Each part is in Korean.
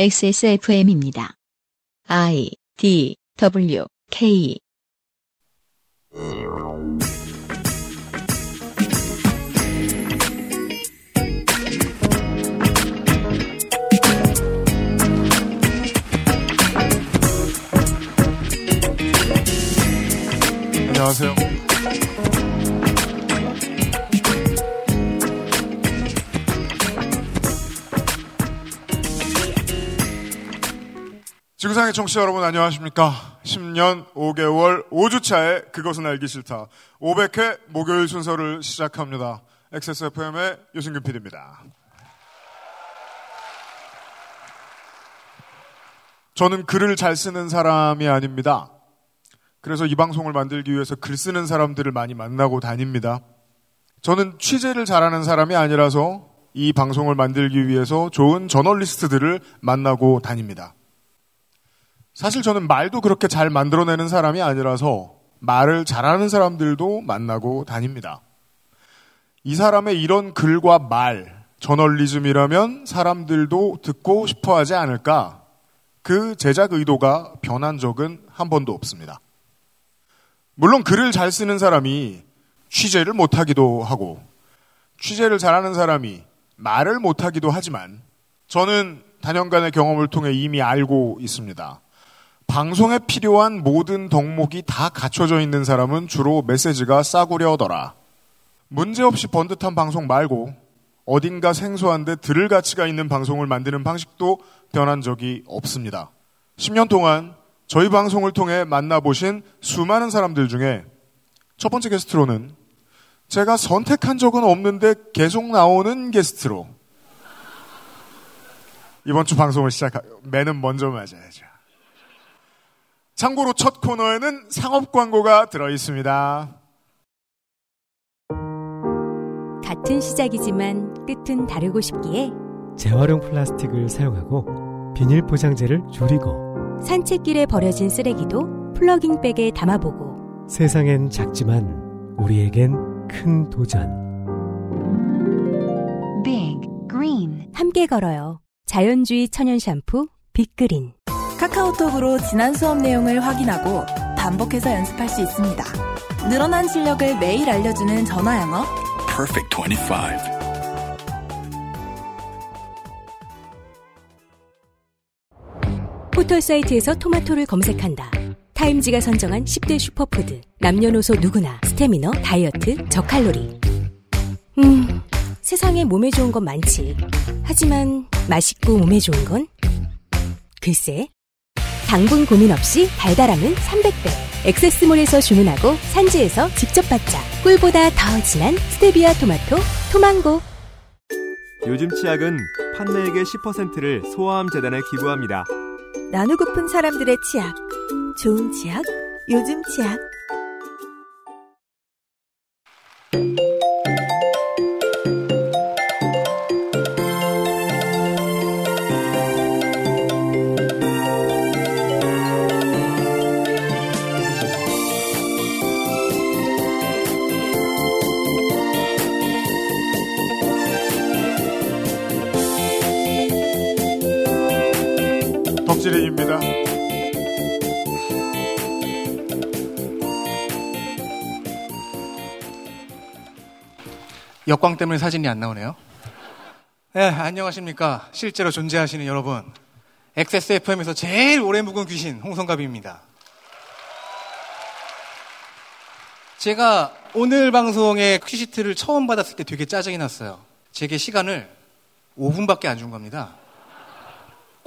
XSFM입니다. I D W K 안녕하세요. 지구상의 청취자 여러분 안녕하십니까? 10년 5개월 5주차의 그것은 알기 싫다. 500회 목요일 순서를 시작합니다. XSFM의 유승균 PD입니다. 저는 글을 잘 쓰는 사람이 아닙니다. 그래서 이 방송을 만들기 위해서 글 쓰는 사람들을 많이 만나고 다닙니다. 저는 취재를 잘하는 사람이 아니라서 이 방송을 만들기 위해서 좋은 저널리스트들을 만나고 다닙니다. 사실 저는 말도 그렇게 잘 만들어내는 사람이 아니라서 말을 잘하는 사람들도 만나고 다닙니다. 이 사람의 이런 글과 말, 저널리즘이라면 사람들도 듣고 싶어 하지 않을까? 그 제작 의도가 변한 적은 한 번도 없습니다. 물론 글을 잘 쓰는 사람이 취재를 못하기도 하고, 취재를 잘하는 사람이 말을 못하기도 하지만, 저는 단연간의 경험을 통해 이미 알고 있습니다. 방송에 필요한 모든 덕목이 다 갖춰져 있는 사람은 주로 메시지가 싸구려더라. 문제없이 번듯한 방송 말고 어딘가 생소한데 들을 가치가 있는 방송을 만드는 방식도 변한 적이 없습니다. 10년 동안 저희 방송을 통해 만나보신 수많은 사람들 중에 첫 번째 게스트로는 제가 선택한 적은 없는데 계속 나오는 게스트로 이번 주 방송을 시작하, 매는 먼저 맞아야죠. 참고로 첫 코너에는 상업 광고가 들어 있습니다. 같은 시작이지만 끝은 다르고 싶기에 재활용 플라스틱을 사용하고 비닐 포장재를 줄이고 산책길에 버려진 쓰레기도 플러깅백에 담아보고 세상엔 작지만 우리에겐 큰 도전 Big Green 함께 걸어요. 자연주의 천연 샴푸 빅그린 카카오톡으로 지난 수업 내용을 확인하고 반복해서 연습할 수 있습니다. 늘어난 실력을 매일 알려주는 전화 영어. Perfect 25. 포털 사이트에서 토마토를 검색한다. 타임지가 선정한 10대 슈퍼푸드. 남녀노소 누구나 스테미너, 다이어트, 저칼로리. 음, 세상에 몸에 좋은 건 많지. 하지만 맛있고 몸에 좋은 건? 글쎄. 당분 고민 없이 달달함은 300배. 엑세스몰에서 주문하고 산지에서 직접 받자. 꿀보다 더 진한 스테비아 토마토, 토망고. 요즘 치약은 판매액의 10%를 소아암 재단에 기부합니다. 나누고픈 사람들의 치약. 좋은 치약, 요즘 치약. 덕질인입니다. 역광 때문에 사진이 안 나오네요. 네, 안녕하십니까. 실제로 존재하시는 여러분. XSFM에서 제일 오래 묵은 귀신, 홍성갑입니다. 제가 오늘 방송에 퀴시트를 처음 받았을 때 되게 짜증이 났어요. 제게 시간을 5분밖에 안 준 겁니다.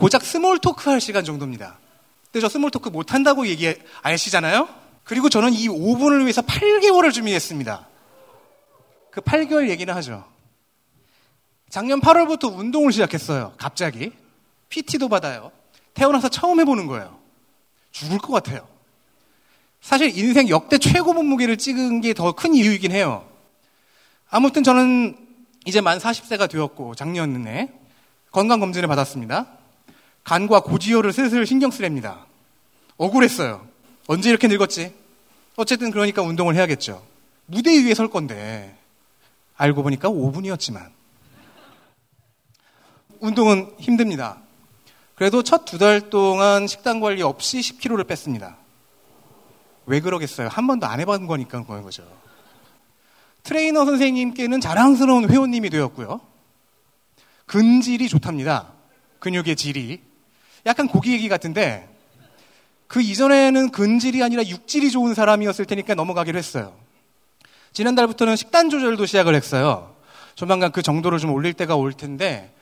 고작 small talk 할 시간 정도입니다. 근데 저 small talk 못 한다고 얘기 아시잖아요? 그리고 저는 이 5분을 위해서 8개월을 준비했습니다. 그 8개월 얘기는 하죠. 작년 8월부터 운동을 시작했어요. 갑자기. PT도 받아요. 태어나서 처음 해보는 거예요. 죽을 것 같아요. 사실 인생 역대 최고 몸무게를 찍은 게 더 큰 이유이긴 해요. 아무튼 저는 이제 만 40세가 되었고 작년에 건강검진을 받았습니다. 간과 고지혈을 슬슬 신경 쓰랍니다. 억울했어요. 언제 이렇게 늙었지? 어쨌든 그러니까 운동을 해야겠죠. 무대 위에 설 건데 알고 보니까 5분이었지만 운동은 힘듭니다. 그래도 첫 두 달 동안 식단 관리 없이 10kg를 뺐습니다. 왜 그러겠어요? 한 번도 안 해본 거니까 그런 거죠. 트레이너 선생님께는 자랑스러운 회원님이 되었고요. 근질이 좋답니다. 근육의 질이. 약간 고기 얘기 같은데 그 이전에는 근질이 아니라 육질이 좋은 사람이었을 테니까 넘어가기로 했어요. 지난달부터는 식단 조절도 시작을 했어요. 조만간 그 정도를 좀 올릴 때가 올 텐데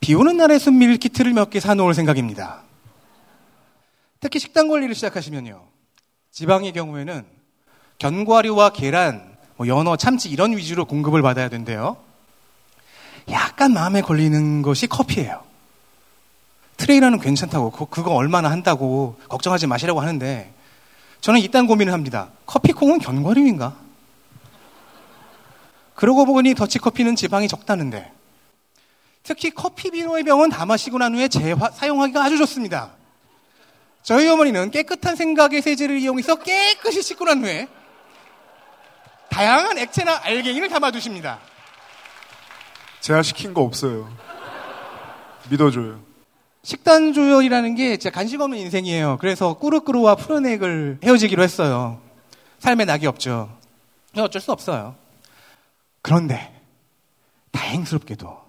비 오는 날에 순 밀 키트를 몇 개 사놓을 생각입니다. 특히 식단 관리를 시작하시면요. 지방의 경우에는 견과류와 계란, 뭐 연어, 참치 이런 위주로 공급을 받아야 된대요. 약간 마음에 걸리는 것이 커피예요. 트레이너는 괜찮다고 그- 그거 얼마나 한다고 걱정하지 마시라고 하는데 저는 이딴 고민을 합니다. 커피콩은 견과류인가? 그러고 보니 더치커피는 지방이 적다는데 특히 커피 비노의 병은 다 마시고 난 후에 재화, 사용하기가 아주 좋습니다. 저희 어머니는 깨끗한 생각의 세제를 이용해서 깨끗이 씻고 난 후에 다양한 액체나 알갱이를 담아두십니다. 제가 시킨 거 없어요. 믿어줘요. 식단 조절이라는 게 진짜 간식 없는 인생이에요. 그래서 꾸르꾸르와 푸른액을 헤어지기로 했어요. 삶에 낙이 없죠. 어쩔 수 없어요. 그런데 다행스럽게도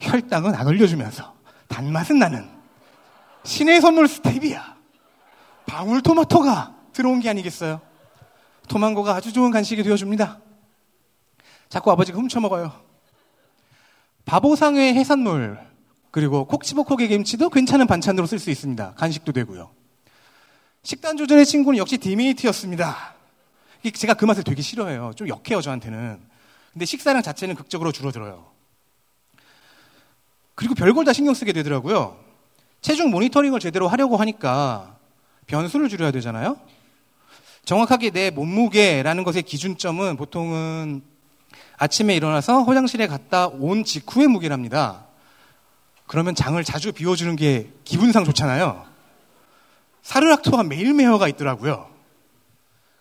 혈당은 안 올려주면서 단맛은 나는 신의 선물 스테비아 방울토마토가 들어온 게 아니겠어요? 토망고가 아주 좋은 간식이 되어줍니다. 자꾸 아버지가 훔쳐먹어요. 바보상의 해산물 그리고 콕치버콕의 김치도 괜찮은 반찬으로 쓸 수 있습니다. 간식도 되고요. 식단 조절의 친구는 역시 디메이트였습니다. 제가 그 맛을 되게 싫어해요. 좀 역해요, 저한테는. 근데 식사량 자체는 극적으로 줄어들어요. 그리고 별걸 다 신경 쓰게 되더라고요. 체중 모니터링을 제대로 하려고 하니까 변수를 줄여야 되잖아요. 정확하게 내 몸무게라는 것의 기준점은 보통은 아침에 일어나서 화장실에 갔다 온 직후의 무게랍니다. 그러면 장을 자주 비워주는 게 기분상 좋잖아요. 사르락토가 매일 매어가 있더라고요.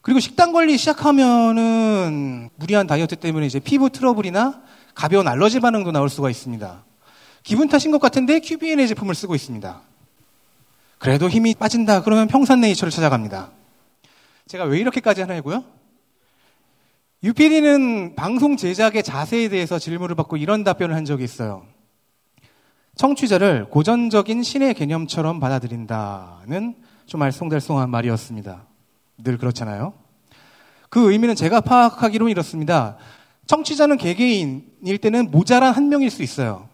그리고 식단 관리 시작하면은 무리한 다이어트 때문에 이제 피부 트러블이나 가벼운 알러지 반응도 나올 수가 있습니다. 기분 탓인 것 같은데 QBN의 제품을 쓰고 있습니다. 그래도 힘이 빠진다 그러면 평산네이처를 찾아갑니다. 제가 왜 이렇게까지 하나고요? 유피디는 방송 제작의 자세에 대해서 질문을 받고 이런 답변을 한 적이 있어요. 청취자를 고전적인 신의 개념처럼 받아들인다는 좀 알쏭달쏭한 말이었습니다. 늘 그렇잖아요. 그 의미는 제가 파악하기로는 이렇습니다. 청취자는 개개인일 때는 모자란 한 명일 수 있어요.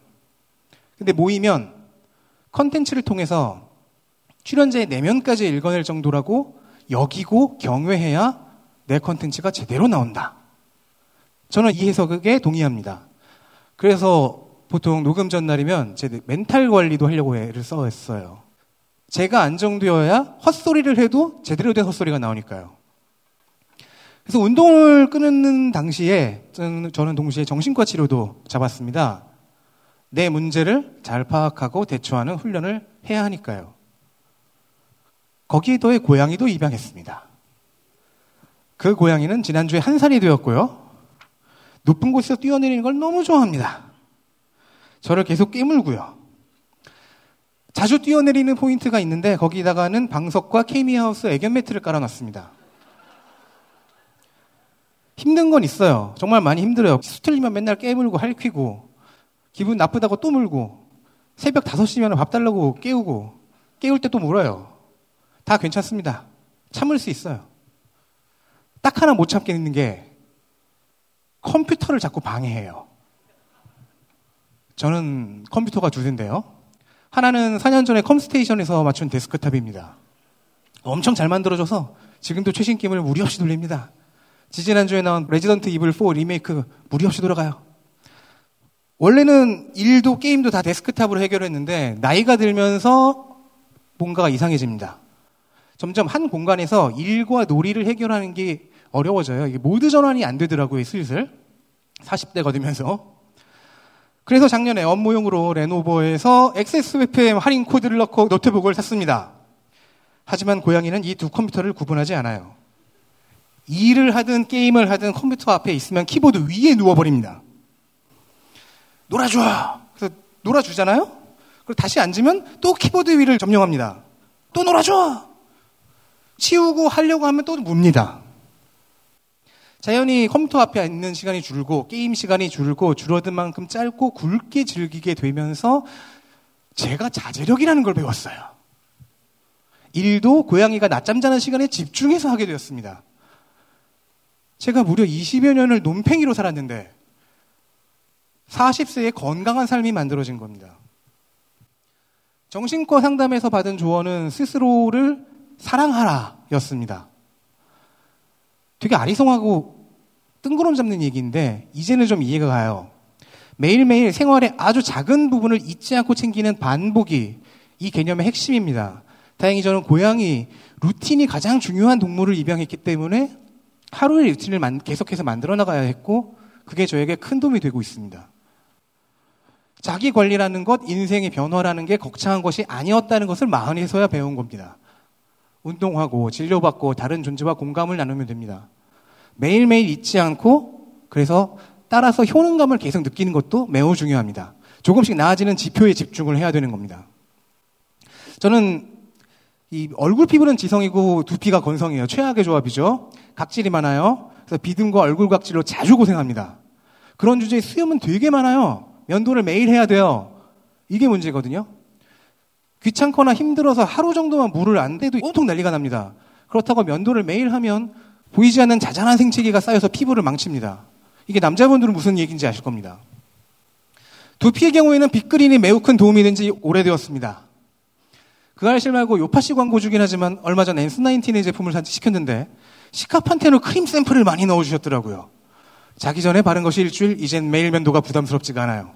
근데 모이면 컨텐츠를 통해서 출연자의 내면까지 읽어낼 정도라고 여기고 경외해야 내 컨텐츠가 제대로 나온다. 저는 이 해석에 동의합니다. 그래서 보통 녹음 전날이면 제 멘탈 관리도 하려고 애를 써했어요. 제가 안정되어야 헛소리를 해도 제대로 된 헛소리가 나오니까요. 그래서 운동을 끊는 당시에 저는 동시에 정신과 치료도 잡았습니다. 내 문제를 잘 파악하고 대처하는 훈련을 해야 하니까요. 거기에 더해 고양이도 입양했습니다. 그 고양이는 지난주에 한 살이 되었고요. 높은 곳에서 뛰어내리는 걸 너무 좋아합니다. 저를 계속 깨물고요. 자주 뛰어내리는 포인트가 있는데 거기다가는 방석과 케미하우스 애견 매트를 깔아놨습니다. 힘든 건 있어요. 정말 많이 힘들어요. 수틀리면 맨날 깨물고 할퀴고 기분 나쁘다고 또 물고 새벽 5시면 밥 달라고 깨우고 깨울 때 또 물어요. 다 괜찮습니다. 참을 수 있어요. 딱 하나 못 참겠는 게 컴퓨터를 자꾸 방해해요. 저는 컴퓨터가 두 대인데요. 하나는 4년 전에 컴스테이션에서 맞춘 데스크탑입니다. 엄청 잘 만들어져서 지금도 최신 게임을 무리 없이 돌립니다. 지지난주에 나온 레지던트 이블 4 리메이크 무리 없이 돌아가요. 원래는 일도 게임도 다 데스크탑으로 해결했는데 나이가 들면서 뭔가가 이상해집니다. 점점 한 공간에서 일과 놀이를 해결하는 게 어려워져요. 이게 모드 전환이 안 되더라고요, 슬슬. 40대가 되면서. 그래서 작년에 업무용으로 레노버에서 XSFM 할인 코드를 넣고 노트북을 샀습니다. 하지만 고양이는 이 두 컴퓨터를 구분하지 않아요. 일을 하든 게임을 하든 컴퓨터 앞에 있으면 키보드 위에 누워버립니다. 놀아줘! 그래서 놀아주잖아요? 그리고 다시 앉으면 또 키보드 위를 점령합니다. 또 놀아줘! 치우고 하려고 하면 또 묻니다. 자연히 컴퓨터 앞에 있는 시간이 줄고 게임 시간이 줄고 줄어든 만큼 짧고 굵게 즐기게 되면서 제가 자제력이라는 걸 배웠어요. 일도 고양이가 낮잠 자는 시간에 집중해서 하게 되었습니다. 제가 무려 20여 년을 논팽이로 살았는데 40세에 건강한 삶이 만들어진 겁니다. 정신과 상담에서 받은 조언은 스스로를 사랑하라 였습니다. 되게 아리송하고 뜬구름 잡는 얘기인데 이제는 좀 이해가 가요. 매일매일 생활의 아주 작은 부분을 잊지 않고 챙기는 반복이 이 개념의 핵심입니다. 다행히 저는 고양이 루틴이 가장 중요한 동물을 입양했기 때문에 하루의 루틴을 계속해서 만들어 나가야 했고 그게 저에게 큰 도움이 되고 있습니다. 자기 관리라는 것, 인생의 변화라는 게 거창한 것이 아니었다는 것을 마흔에서야 배운 겁니다. 운동하고 진료받고 다른 존재와 공감을 나누면 됩니다. 매일매일 잊지 않고 그래서 따라서 효능감을 계속 느끼는 것도 매우 중요합니다. 조금씩 나아지는 지표에 집중을 해야 되는 겁니다. 저는 이 얼굴 피부는 지성이고 두피가 건성이에요. 최악의 조합이죠. 각질이 많아요. 그래서 비듬과 얼굴 각질로 자주 고생합니다. 그런 주제에 수염은 되게 많아요. 면도를 매일 해야 돼요. 이게 문제거든요. 귀찮거나 힘들어서 하루 정도만 물을 안 대도 온통 난리가 납니다. 그렇다고 면도를 매일 하면 보이지 않는 자잘한 생채기가 쌓여서 피부를 망칩니다. 이게 남자분들은 무슨 얘기인지 아실 겁니다. 두피의 경우에는 빅그린이 매우 큰 도움이 된 지 오래되었습니다. 그 알실 말고 요파시 광고 주긴 하지만 얼마 전 엔스19의 제품을 시켰는데 시카판테놀 크림 샘플을 많이 넣어주셨더라고요. 자기 전에 바른 것이 일주일, 이젠 매일 면도가 부담스럽지가 않아요.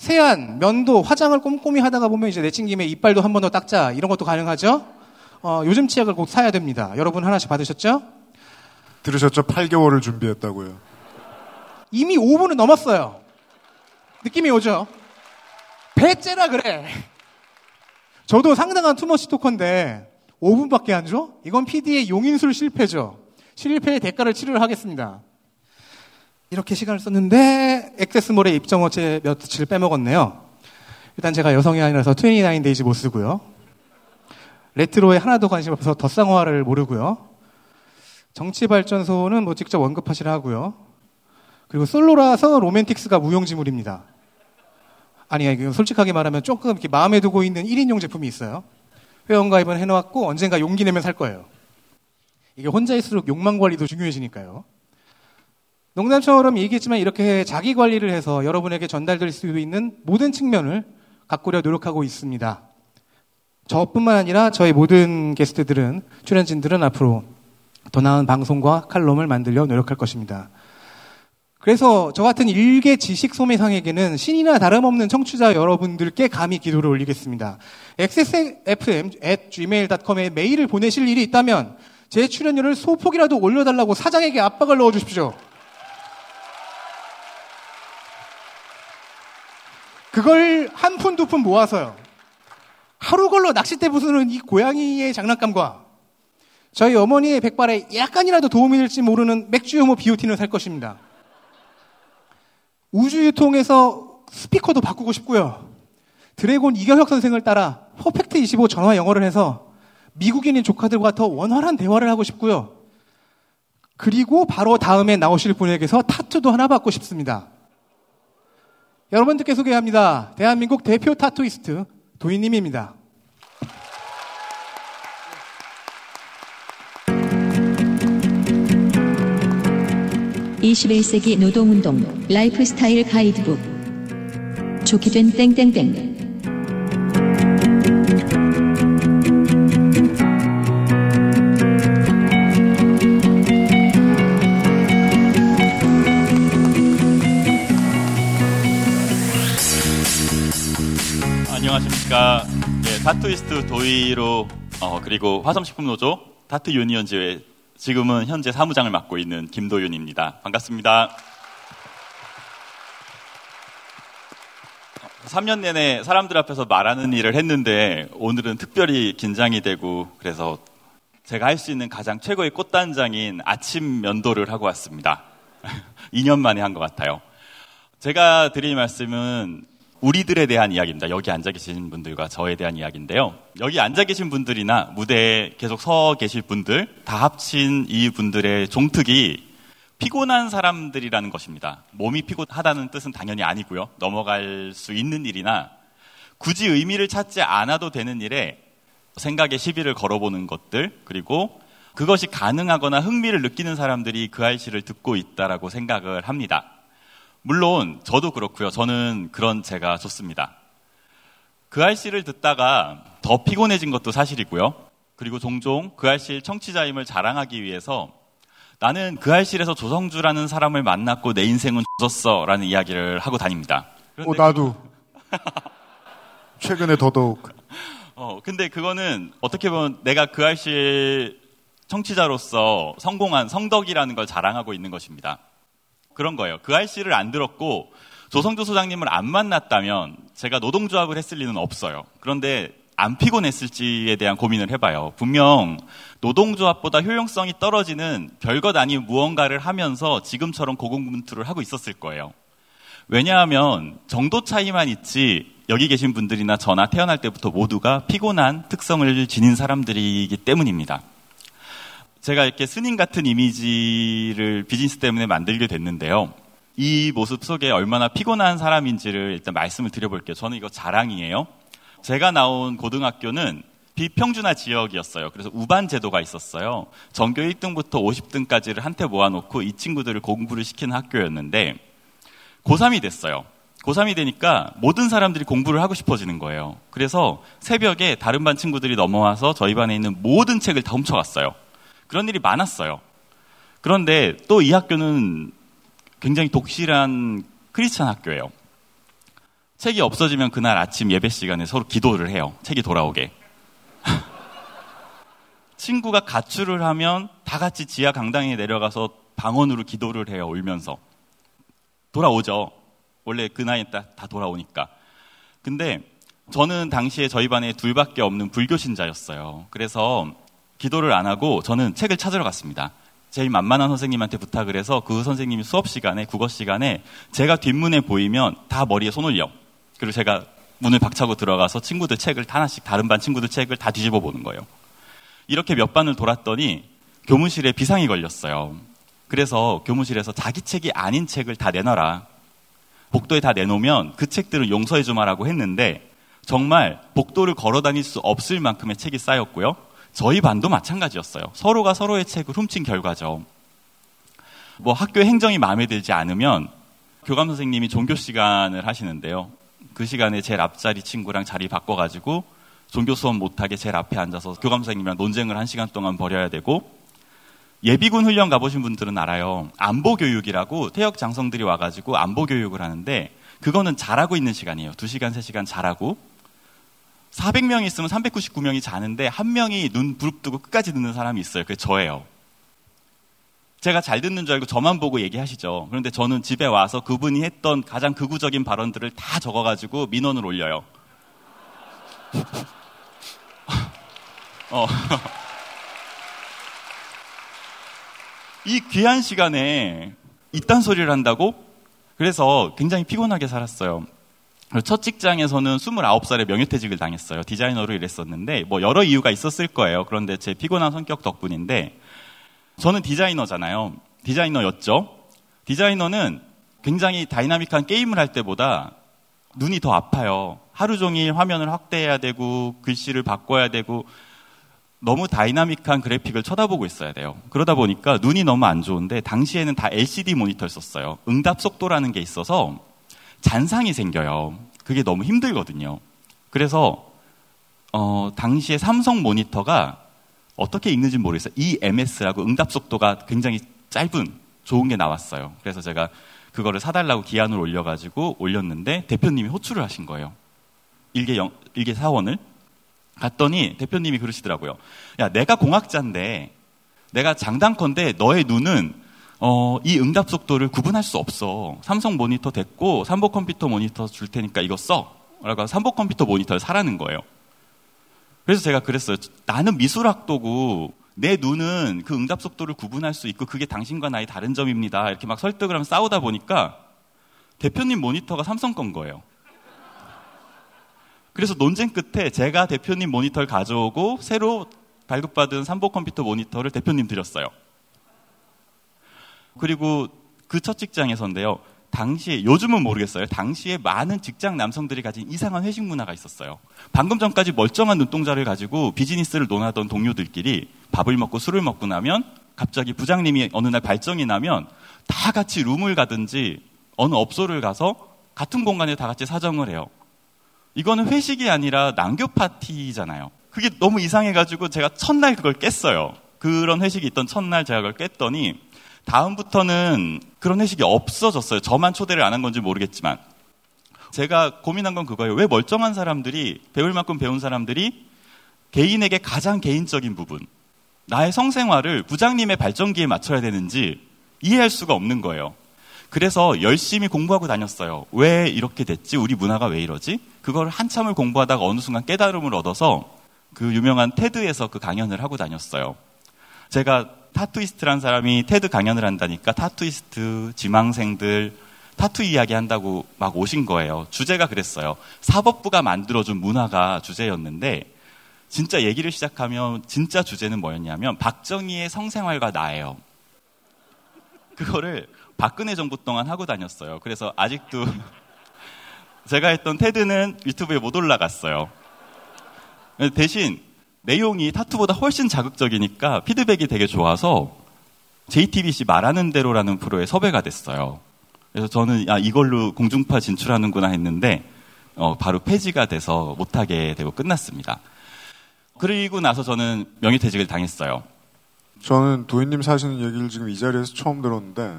세안, 면도, 화장을 꼼꼼히 하다가 보면 이제 내친 김에 이빨도 한 번 더 닦자 이런 것도 가능하죠. 어, 요즘 치약을 꼭 사야 됩니다. 여러분 하나씩 받으셨죠? 들으셨죠? 8개월을 준비했다고요. 이미 5분은 넘었어요. 느낌이 오죠? 배째라 그래. 저도 상당한 투머치 토커인데 5분밖에 안 줘? 이건 PD의 용인술 실패죠. 실패의 대가를 치르려 하겠습니다. 이렇게 시간을 썼는데 액세스몰의 입점 어체 며칠 빼먹었네요. 일단 제가 여성이 아니라서 29데이지 못 쓰고요. 레트로에 하나도 관심 없어서 덧상화를 모르고요. 정치발전소는 뭐 직접 언급하시라 하고요. 그리고 솔로라서 로맨틱스가 무용지물입니다. 아니, 솔직하게 말하면 조금 이렇게 마음에 두고 있는 1인용 제품이 있어요. 회원가입은 해놓았고 언젠가 용기 내면 살 거예요. 이게 혼자일수록 욕망 관리도 중요해지니까요. 농담처럼 얘기했지만 이렇게 자기 관리를 해서 여러분에게 전달될 수 있는 모든 측면을 가꾸려 노력하고 있습니다. 저뿐만 아니라 저희 모든 게스트들은 출연진들은 앞으로 더 나은 방송과 칼럼을 만들려 노력할 것입니다. 그래서 저 같은 일개 지식 소매상에게는 신이나 다름없는 청취자 여러분들께 감히 기도를 올리겠습니다. xsfm@gmail.com에 메일을 보내실 일이 있다면 제 출연료를 소폭이라도 올려달라고 사장에게 압박을 넣어주십시오. 그걸 한 푼, 두 푼 모아서요. 하루 걸러 낚싯대 부수는 이 고양이의 장난감과 저희 어머니의 백발에 약간이라도 도움이 될지 모르는 맥주 효모 비오틴을 살 것입니다. 우주유통에서 스피커도 바꾸고 싶고요. 드래곤 이경혁 선생을 따라 퍼펙트 25 전화 영어를 해서 미국인인 조카들과 더 원활한 대화를 하고 싶고요. 그리고 바로 다음에 나오실 분에게서 타투도 하나 받고 싶습니다. 여러분들께 소개합니다. 대한민국 대표 타투이스트 도이님입니다. 21세기 노동운동 라이프 스타일 가이드북 좋게 된 땡땡땡 안녕하십니까. 예, 다트이스트 도의로 어, 그리고 화성식품노조 다트 유니언즈의 지금은 현재 사무장을 맡고 있는 김도윤입니다. 반갑습니다. 3년 내내 사람들 앞에서 말하는 일을 했는데 오늘은 특별히 긴장이 되고 그래서 제가 할 수 있는 가장 최고의 꽃단장인 아침 면도를 하고 왔습니다. 2년 만에 한 것 같아요. 제가 드릴 말씀은 우리들에 대한 이야기입니다. 여기 앉아 계신 분들과 저에 대한 이야기인데요. 여기 앉아 계신 분들이나 무대에 계속 서 계실 분들 다 합친 이 분들의 종특이 피곤한 사람들이라는 것입니다. 몸이 피곤하다는 뜻은 당연히 아니고요. 넘어갈 수 있는 일이나 굳이 의미를 찾지 않아도 되는 일에 생각에 시비를 걸어보는 것들 그리고 그것이 가능하거나 흥미를 느끼는 사람들이 그 알씨를 듣고 있다라고 생각을 합니다. 물론 저도 그렇고요. 저는 그런 제가 좋습니다. 그 알씨를 듣다가 더 피곤해진 것도 사실이고요. 그리고 종종 그 알씨 청취자임을 자랑하기 위해서 나는 그 알실에서 조성주라는 사람을 만났고 내 인생은 조졌어 라는 이야기를 하고 다닙니다. 어, 나도. 최근에 더더욱. 어, 근데 그거는 어떻게 보면 내가 그 알실 청취자로서 성공한 성덕이라는 걸 자랑하고 있는 것입니다. 그런 거예요. 그 알씨를 안 들었고 조성주 소장님을 안 만났다면 제가 노동조합을 했을 리는 없어요. 그런데 안 피곤했을지에 대한 고민을 해봐요. 분명 노동조합보다 효용성이 떨어지는 별것 아닌 무언가를 하면서 지금처럼 고군분투를 하고 있었을 거예요. 왜냐하면 정도 차이만 있지 여기 계신 분들이나 저나 태어날 때부터 모두가 피곤한 특성을 지닌 사람들이기 때문입니다. 제가 이렇게 스님 같은 이미지를 비즈니스 때문에 만들게 됐는데요. 이 모습 속에 얼마나 피곤한 사람인지를 일단 말씀을 드려볼게요. 저는 이거 자랑이에요. 제가 나온 고등학교는 비평준화 지역이었어요. 그래서 우반 제도가 있었어요. 전교 1등부터 50등까지를 한테 모아놓고 이 친구들을 공부를 시키는 학교였는데 고3이 됐어요. 고3이 되니까 모든 사람들이 공부를 하고 싶어지는 거예요. 그래서 새벽에 다른 반 친구들이 넘어와서 저희 반에 있는 모든 책을 다 훔쳐갔어요. 그런 일이 많았어요. 그런데 또 이 학교는 굉장히 독실한 크리스찬 학교예요. 책이 없어지면 그날 아침 예배 시간에 서로 기도를 해요. 책이 돌아오게. 친구가 가출을 하면 다 같이 지하 강당에 내려가서 방언으로 기도를 해요. 울면서. 돌아오죠. 원래 그 나이에 다 돌아오니까. 근데 저는 당시에 저희 반에 둘밖에 없는 불교 신자였어요. 그래서 기도를 안 하고 저는 책을 찾으러 갔습니다. 제일 만만한 선생님한테 부탁을 해서 그 선생님이 수업 시간에, 국어 시간에 제가 뒷문에 보이면 다 머리에 손 올려. 그리고 제가 문을 박차고 들어가서 친구들 책을 하나씩 다른 반 친구들 책을 다 뒤집어 보는 거예요. 이렇게 몇 반을 돌았더니 교무실에 비상이 걸렸어요. 그래서 교무실에서 자기 책이 아닌 책을 다 내놔라. 복도에 다 내놓으면 그 책들을 용서해 주마라고 했는데 정말 복도를 걸어 다닐 수 없을 만큼의 책이 쌓였고요. 저희 반도 마찬가지였어요. 서로가 서로의 책을 훔친 결과죠. 뭐 학교 행정이 마음에 들지 않으면 교감 선생님이 종교 시간을 하시는데요. 그 시간에 제일 앞자리 친구랑 자리 바꿔가지고 종교 수업 못하게 제일 앞에 앉아서 교감 선생님이랑 논쟁을 한 시간 동안 벌여야 되고 예비군 훈련 가보신 분들은 알아요. 안보 교육이라고 태역 장성들이 와가지고 안보 교육을 하는데 그거는 잘하고 있는 시간이에요. 2시간, 3시간 잘하고 400명이 있으면 399명이 자는데 한 명이 눈 부릅뜨고 끝까지 듣는 사람이 있어요. 그게 저예요. 제가 잘 듣는 줄 알고 저만 보고 얘기하시죠. 그런데 저는 집에 와서 그분이 했던 가장 극우적인 발언들을 다 적어가지고 민원을 올려요. 어. 이 귀한 시간에 이딴 소리를 한다고? 그래서 굉장히 피곤하게 살았어요. 첫 직장에서는 29살에 명예퇴직을 당했어요. 디자이너로 일했었는데, 뭐 여러 이유가 있었을 거예요. 그런데 제 피곤한 성격 덕분인데, 저는 디자이너잖아요. 디자이너였죠. 디자이너는 굉장히 다이나믹한 게임을 할 때보다 눈이 더 아파요. 하루 종일 화면을 확대해야 되고 글씨를 바꿔야 되고 너무 다이나믹한 그래픽을 쳐다보고 있어야 돼요. 그러다 보니까 눈이 너무 안 좋은데 당시에는 다 LCD 모니터를 썼어요. 응답 속도라는 게 있어서 잔상이 생겨요. 그게 너무 힘들거든요. 그래서 어, 당시에 삼성 모니터가 어떻게 읽는지 모르겠어요. EMS라고 응답 속도가 굉장히 짧은 좋은 게 나왔어요. 그래서 제가 그거를 사달라고 기안을 올려가지고 올렸는데 대표님이 호출을 하신 거예요. 일개 영, 일개 사원을 갔더니 대표님이 그러시더라고요. 야, 내가 공학자인데 내가 장단컨대 너의 눈은 어, 이 응답 속도를 구분할 수 없어. 삼성 모니터 됐고 삼보 컴퓨터 모니터 줄 테니까 이거 써. 라고 삼보 컴퓨터 모니터를 사라는 거예요. 그래서 제가 그랬어요. 나는 미술학도고 내 눈은 그 응답 속도를 구분할 수 있고 그게 당신과 나의 다른 점입니다. 이렇게 막 설득을 하면 싸우다 보니까 대표님 모니터가 삼성 건 거예요. 그래서 논쟁 끝에 제가 대표님 모니터를 가져오고 새로 발급받은 삼보 컴퓨터 모니터를 대표님 드렸어요. 그리고 그 첫 직장에서인데요. 당시에 요즘은 모르겠어요. 당시에 많은 직장 남성들이 가진 이상한 회식 문화가 있었어요. 방금 전까지 멀쩡한 눈동자를 가지고 비즈니스를 논하던 동료들끼리 밥을 먹고 술을 먹고 나면 갑자기 부장님이 어느 날 발정이 나면 다 같이 룸을 가든지 어느 업소를 가서 같은 공간에 다 같이 사정을 해요. 이거는 회식이 아니라 난교 파티잖아요. 그게 너무 이상해가지고 제가 첫날 그걸 깼어요. 그런 회식이 있던 첫날 제가 그걸 깼더니 다음부터는 그런 회식이 없어졌어요. 저만 초대를 안 한 건지 모르겠지만. 제가 고민한 건 그거예요. 왜 멀쩡한 사람들이, 배울 만큼 배운 사람들이 개인에게 가장 개인적인 부분, 나의 성생활을 부장님의 발정기에 맞춰야 되는지 이해할 수가 없는 거예요. 그래서 열심히 공부하고 다녔어요. 왜 이렇게 됐지? 우리 문화가 왜 이러지? 그걸 한참을 공부하다가 어느 순간 깨달음을 얻어서 그 유명한 TED에서 그 강연을 하고 다녔어요. 제가 타투이스트란 사람이 테드 강연을 한다니까 타투이스트, 지망생들, 타투 이야기 한다고 막 오신 거예요. 주제가 그랬어요. 사법부가 만들어준 문화가 주제였는데, 진짜 얘기를 시작하면 진짜 주제는 뭐였냐면, 박정희의 성생활과 나예요. 그거를 박근혜 정부 동안 하고 다녔어요. 그래서 아직도 제가 했던 테드는 유튜브에 못 올라갔어요. 대신 내용이 타투보다 훨씬 자극적이니까 피드백이 되게 좋아서 JTBC 말하는 대로라는 프로에 섭외가 됐어요. 그래서 저는 야 이걸로 공중파 진출하는구나 했는데 어, 바로 폐지가 돼서 못하게 되고 끝났습니다. 그리고 나서 저는 명예퇴직을 당했어요. 저는 도희님 사시는 얘기를 지금 이 자리에서 처음 들었는데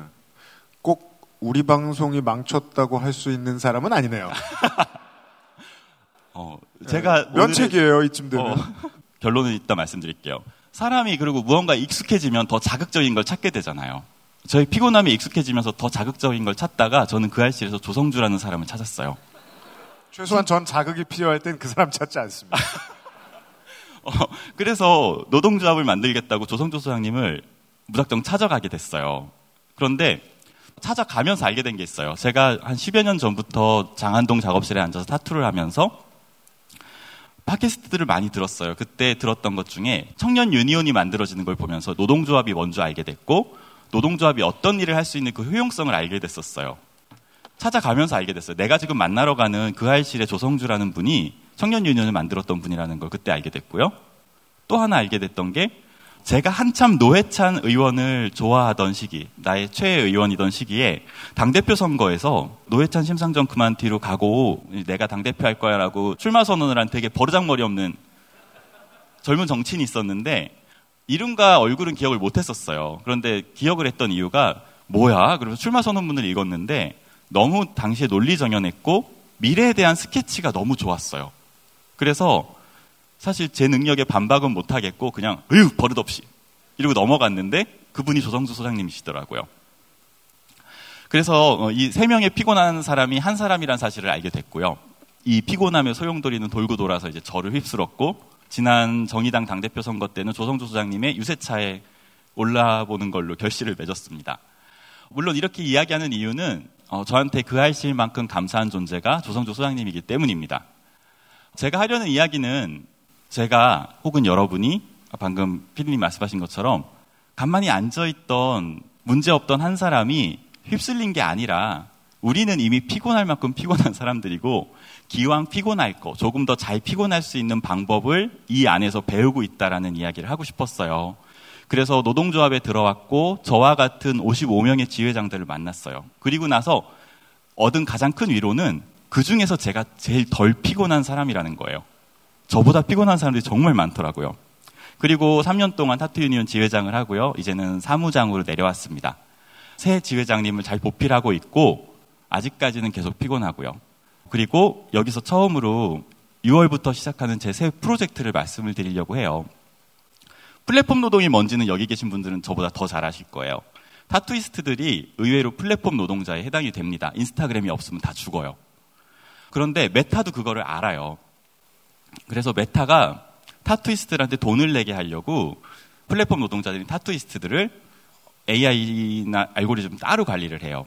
꼭 우리 방송이 망쳤다고 할 수 있는 사람은 아니네요. 어, 제가 네, 면책이에요 이쯤 되면. 어, 결론은 이따 말씀드릴게요. 사람이 그리고 무언가 익숙해지면 더 자극적인 걸 찾게 되잖아요. 저희 피곤함이 익숙해지면서 더 자극적인 걸 찾다가 저는 그 알실에서 조성주라는 사람을 찾았어요. 최소한 전 자극이 필요할 땐 그 사람 찾지 않습니다. 어, 그래서 노동조합을 만들겠다고 조성조 소장님을 무작정 찾아가게 됐어요. 그런데 찾아가면서 알게 된 게 있어요. 제가 한 10여 년 전부터 장안동 작업실에 앉아서 타투를 하면서 팟캐스트들을 많이 들었어요. 그때 들었던 것 중에 청년 유니온이 만들어지는 걸 보면서 노동조합이 뭔지 알게 됐고 노동조합이 어떤 일을 할 수 있는 그 효용성을 알게 됐었어요. 찾아가면서 알게 됐어요. 내가 지금 만나러 가는 그 할실의 조성주라는 분이 청년 유니온을 만들었던 분이라는 걸 그때 알게 됐고요. 또 하나 알게 됐던 게 제가 한참 노회찬 의원을 좋아하던 시기, 나의 최애 의원이던 시기에 당대표 선거에서 노회찬 심상정 그만 뒤로 가고 내가 당대표 할 거야 라고 출마 선언을 한 되게 버르장머리 없는 젊은 정치인이 있었는데 이름과 얼굴은 기억을 못 했었어요. 그런데 기억을 했던 이유가 뭐야? 그래서 출마 선언문을 읽었는데 너무 당시에 논리정연했고 미래에 대한 스케치가 너무 좋았어요. 그래서 사실 제 능력에 반박은 못하겠고 그냥 으유 버릇없이 이러고 넘어갔는데 그분이 조성수 소장님이시더라고요. 그래서 어, 이세 명의 피곤한 사람이 한 사람이란 사실을 알게 됐고요. 이 피곤함의 소용돌이는 돌고 돌아서 이제 저를 휩쓸었고 지난 정의당 당대표 선거 때는 조성주 소장님의 유세차에 올라보는 걸로 결실을 맺었습니다. 물론 이렇게 이야기하는 이유는 어, 저한테 그 할실만큼 감사한 존재가 조성주 소장님이기 때문입니다. 제가 하려는 이야기는 제가 혹은 여러분이 방금 피디님 말씀하신 것처럼 가만히 앉아있던 문제없던 한 사람이 휩쓸린 게 아니라 우리는 이미 피곤할 만큼 피곤한 사람들이고 기왕 피곤할 거 조금 더 잘 피곤할 수 있는 방법을 이 안에서 배우고 있다라는 이야기를 하고 싶었어요. 그래서 노동조합에 들어왔고 저와 같은 55명의 지회장들을 만났어요. 그리고 나서 얻은 가장 큰 위로는 그 중에서 제가 제일 덜 피곤한 사람이라는 거예요. 저보다 피곤한 사람들이 정말 많더라고요. 그리고 3년 동안 타투 유니온 지회장을 하고요. 이제는 사무장으로 내려왔습니다. 새 지회장님을 잘 보필하고 있고 아직까지는 계속 피곤하고요. 그리고 여기서 처음으로 6월부터 시작하는 제 새 프로젝트를 말씀을 드리려고 해요. 플랫폼 노동이 뭔지는 여기 계신 분들은 저보다 더 잘 아실 거예요. 타투이스트들이 의외로 플랫폼 노동자에 해당이 됩니다. 인스타그램이 없으면 다 죽어요. 그런데 메타도 그거를 알아요. 그래서 메타가 타투이스트들한테 돈을 내게 하려고 플랫폼 노동자들인 타투이스트들을 AI나 알고리즘 따로 관리를 해요.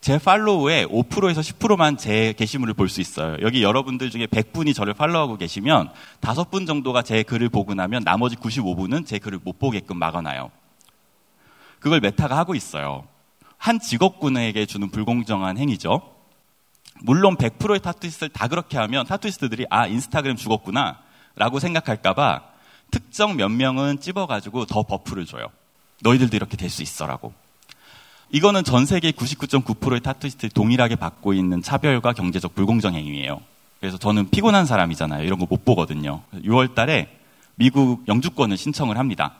제 팔로워의 5%에서 10%만 제 게시물을 볼 수 있어요. 여기 여러분들 중에 100분이 저를 팔로우하고 계시면 5분 정도가 제 글을 보고 나면 나머지 95분은 제 글을 못 보게끔 막아놔요. 그걸 메타가 하고 있어요. 한 직업군에게 주는 불공정한 행위죠. 물론 100%의 타투이스트를 다 그렇게 하면 타투이스트들이 아 인스타그램 죽었구나 라고 생각할까봐 특정 몇 명은 찝어가지고 더 buff를 줘요. 너희들도 이렇게 될 수 있어라고. 이거는 전 세계 99.9%의 타투이스트들이 동일하게 받고 있는 차별과 경제적 불공정 행위예요. 그래서 저는 피곤한 사람이잖아요. 이런 거 못 보거든요. 6월 달에 미국 영주권을 신청을 합니다.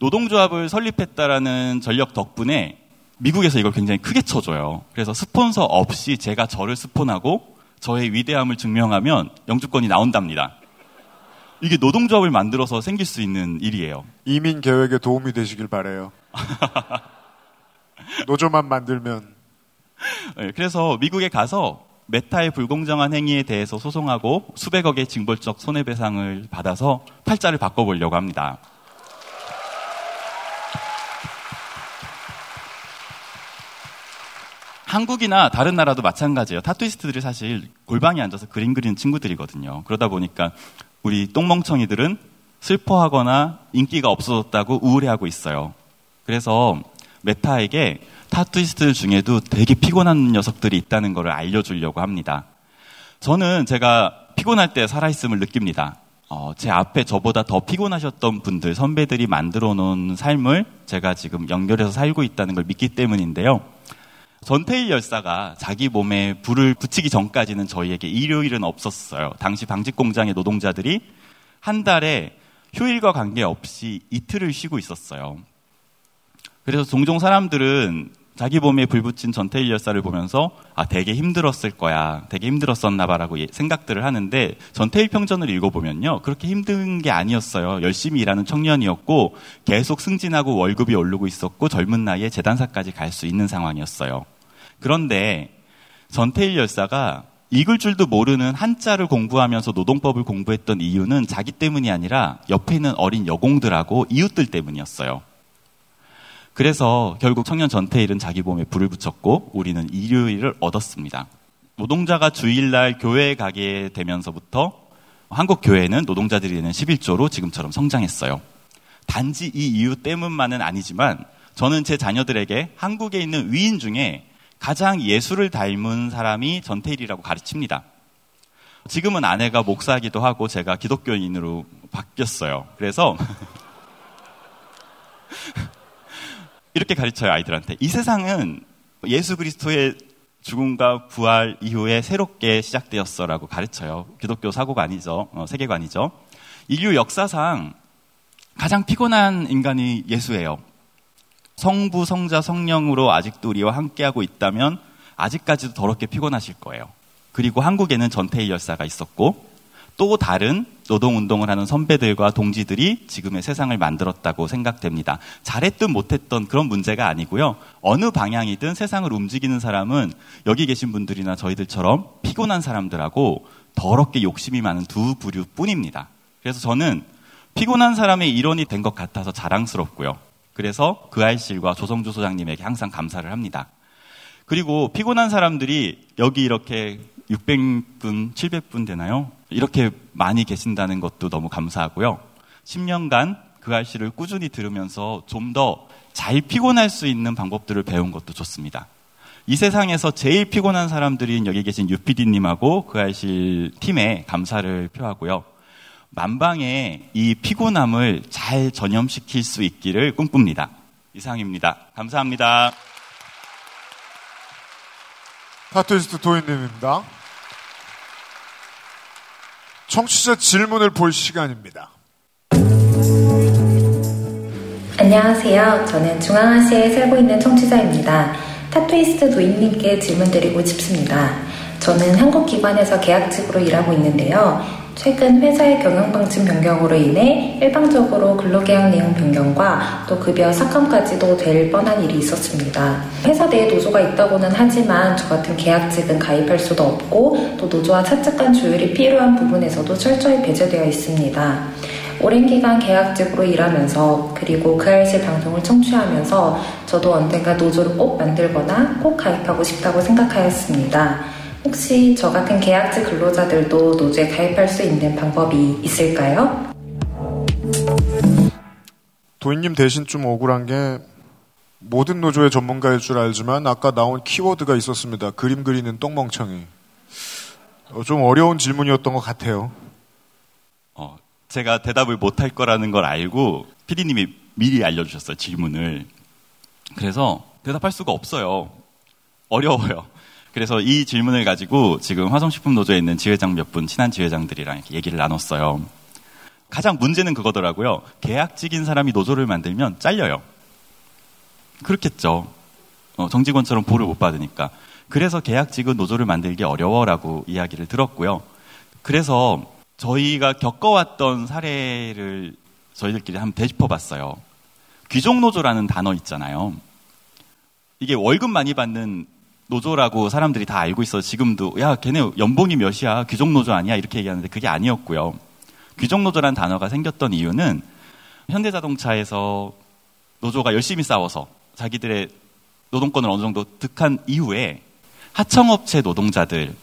노동조합을 설립했다라는 전력 덕분에 미국에서 이걸 굉장히 크게 쳐줘요. 그래서 스폰서 없이 제가 저를 스폰하고 저의 위대함을 증명하면 영주권이 나온답니다. 이게 노동조합을 만들어서 생길 수 있는 일이에요. 이민 계획에 도움이 되시길 바래요. 노조만 만들면 네, 그래서 미국에 가서 메타의 불공정한 행위에 대해서 소송하고 수백억의 징벌적 손해배상을 받아서 팔자를 바꿔보려고 합니다. 한국이나 다른 나라도 마찬가지예요. 타투이스트들이 사실 골방에 앉아서 그림 그리는 친구들이거든요. 그러다 보니까 우리 똥멍청이들은 슬퍼하거나 인기가 없어졌다고 우울해하고 있어요. 그래서 메타에게 타투이스트 중에도 되게 피곤한 녀석들이 있다는 것을 알려주려고 합니다. 저는 제가 피곤할 때 살아있음을 느낍니다. 어, 제 앞에 저보다 더 피곤하셨던 분들, 선배들이 만들어 놓은 삶을 제가 지금 연결해서 살고 있다는 걸 믿기 때문인데요. 전태일 열사가 자기 몸에 불을 붙이기 전까지는 저희에게 일요일은 없었어요. 당시 방직 공장의 노동자들이 한 달에 휴일과 관계없이 이틀을 쉬고 있었어요. 그래서 종종 사람들은 자기 몸에 불 붙인 전태일 열사를 보면서 아 되게 힘들었을 거야. 되게 힘들었었나 봐라고 생각들을 하는데 전태일 평전을 읽어보면요 그렇게 힘든 게 아니었어요. 열심히 일하는 청년이었고 계속 승진하고 월급이 오르고 있었고 젊은 나이에 재단사까지 갈 수 있는 상황이었어요. 그런데 전태일 열사가 읽을 줄도 모르는 한자를 공부하면서 노동법을 공부했던 이유는 자기 때문이 아니라 옆에 있는 어린 여공들하고 이웃들 때문이었어요. 그래서 결국 청년 전태일은 자기 몸에 불을 붙였고 우리는 일요일을 얻었습니다. 노동자가 주일날 교회에 가게 되면서부터 한국 교회는 노동자들이 내는 11조로 지금처럼 성장했어요. 단지 이 이유 때문만은 아니지만 저는 제 자녀들에게 한국에 있는 위인 중에 가장 예수를 닮은 사람이 전태일이라고 가르칩니다. 지금은 아내가 목사기도 하고 제가 기독교인으로 바뀌었어요. 그래서 이렇게 가르쳐요 아이들한테. 이 세상은 예수 그리스도의 죽음과 부활 이후에 새롭게 시작되었어라고 가르쳐요. 기독교 사고가 아니죠. 어, 세계관이죠. 인류 역사상 가장 피곤한 인간이 예수예요. 성부, 성자, 성령으로 아직도 우리와 함께하고 있다면 아직까지도 더럽게 피곤하실 거예요. 그리고 한국에는 전태일 열사가 있었고 또 다른 노동운동을 하는 선배들과 동지들이 지금의 세상을 만들었다고 생각됩니다. 잘했든 못했던 그런 문제가 아니고요. 어느 방향이든 세상을 움직이는 사람은 여기 계신 분들이나 저희들처럼 피곤한 사람들하고 더럽게 욕심이 많은 두 부류 뿐입니다. 그래서 저는 피곤한 사람의 일원이 된 것 같아서 자랑스럽고요. 그래서 그 알실과 조성주 소장님에게 항상 감사를 합니다. 그리고 피곤한 사람들이 여기 이렇게 600분, 700분 되나요? 이렇게 많이 계신다는 것도 너무 감사하고요. 10년간 그 알씨를 꾸준히 들으면서 좀 더 잘 피곤할 수 있는 방법들을 배운 것도 좋습니다. 이 세상에서 제일 피곤한 사람들인 여기 계신 유피디님하고 그 알실 팀에 감사를 표하고요. 만방에 이 피곤함을 잘 전염시킬 수 있기를 꿈꿉니다. 이상입니다. 감사합니다. 타투이스트 도인님입니다. 청취자 질문을 볼 시간입니다. 안녕하세요. 저는 중앙아시아에 살고 있는 청취자입니다. 타투이스트 도인님께 질문 드리고 싶습니다. 저는 한국 기관에서 계약직으로 일하고 있는데요. 최근 회사의 경영 방침 변경으로 인해 일방적으로 근로계약 내용 변경과 또 급여 삭감까지도 될 뻔한 일이 있었습니다. 회사 내에 노조가 있다고는 하지만 저 같은 계약직은 가입할 수도 없고 또 노조와 차측간 조율이 필요한 부분에서도 철저히 배제되어 있습니다. 오랜 기간 계약직으로 일하면서 그리고 그 알실 방송을 청취하면서 저도 언젠가 노조를 꼭 만들거나 꼭 가입하고 싶다고 생각하였습니다. 혹시 저 같은 계약직 근로자들도 노조에 가입할 수 있는 방법이 있을까요? 도인님 대신 좀 억울한 게 모든 노조의 전문가일 줄 알지만 아까 나온 키워드가 있었습니다. 그림 그리는 똥멍청이. 어, 좀 어려운 질문이었던 것 같아요. 어, 제가 대답을 못할 거라는 걸 알고 피디님이 미리 알려주셨어요 질문을. 그래서 대답할 수가 없어요. 어려워요. 그래서 이 질문을 가지고 지금 화성식품 노조에 있는 지회장 몇 분 친한 지회장들이랑 얘기를 나눴어요. 가장 문제는 그거더라고요. 계약직인 사람이 노조를 만들면 잘려요. 그렇겠죠. 어, 정직원처럼 보를 못 받으니까. 그래서 계약직은 노조를 만들기 어려워라고 이야기를 들었고요. 그래서 저희가 겪어왔던 사례를 저희들끼리 한번 되짚어봤어요. 귀족노조라는 단어 있잖아요. 이게 월급 많이 받는 노조라고 사람들이 다 알고 있어. 지금도 야 걔네 연봉이 몇이야 귀족노조 아니야 이렇게 얘기하는데 그게 아니었고요. 귀족노조라는 단어가 생겼던 이유는 현대자동차에서 노조가 열심히 싸워서 자기들의 노동권을 어느 정도 득한 이후에 하청업체 노동자들,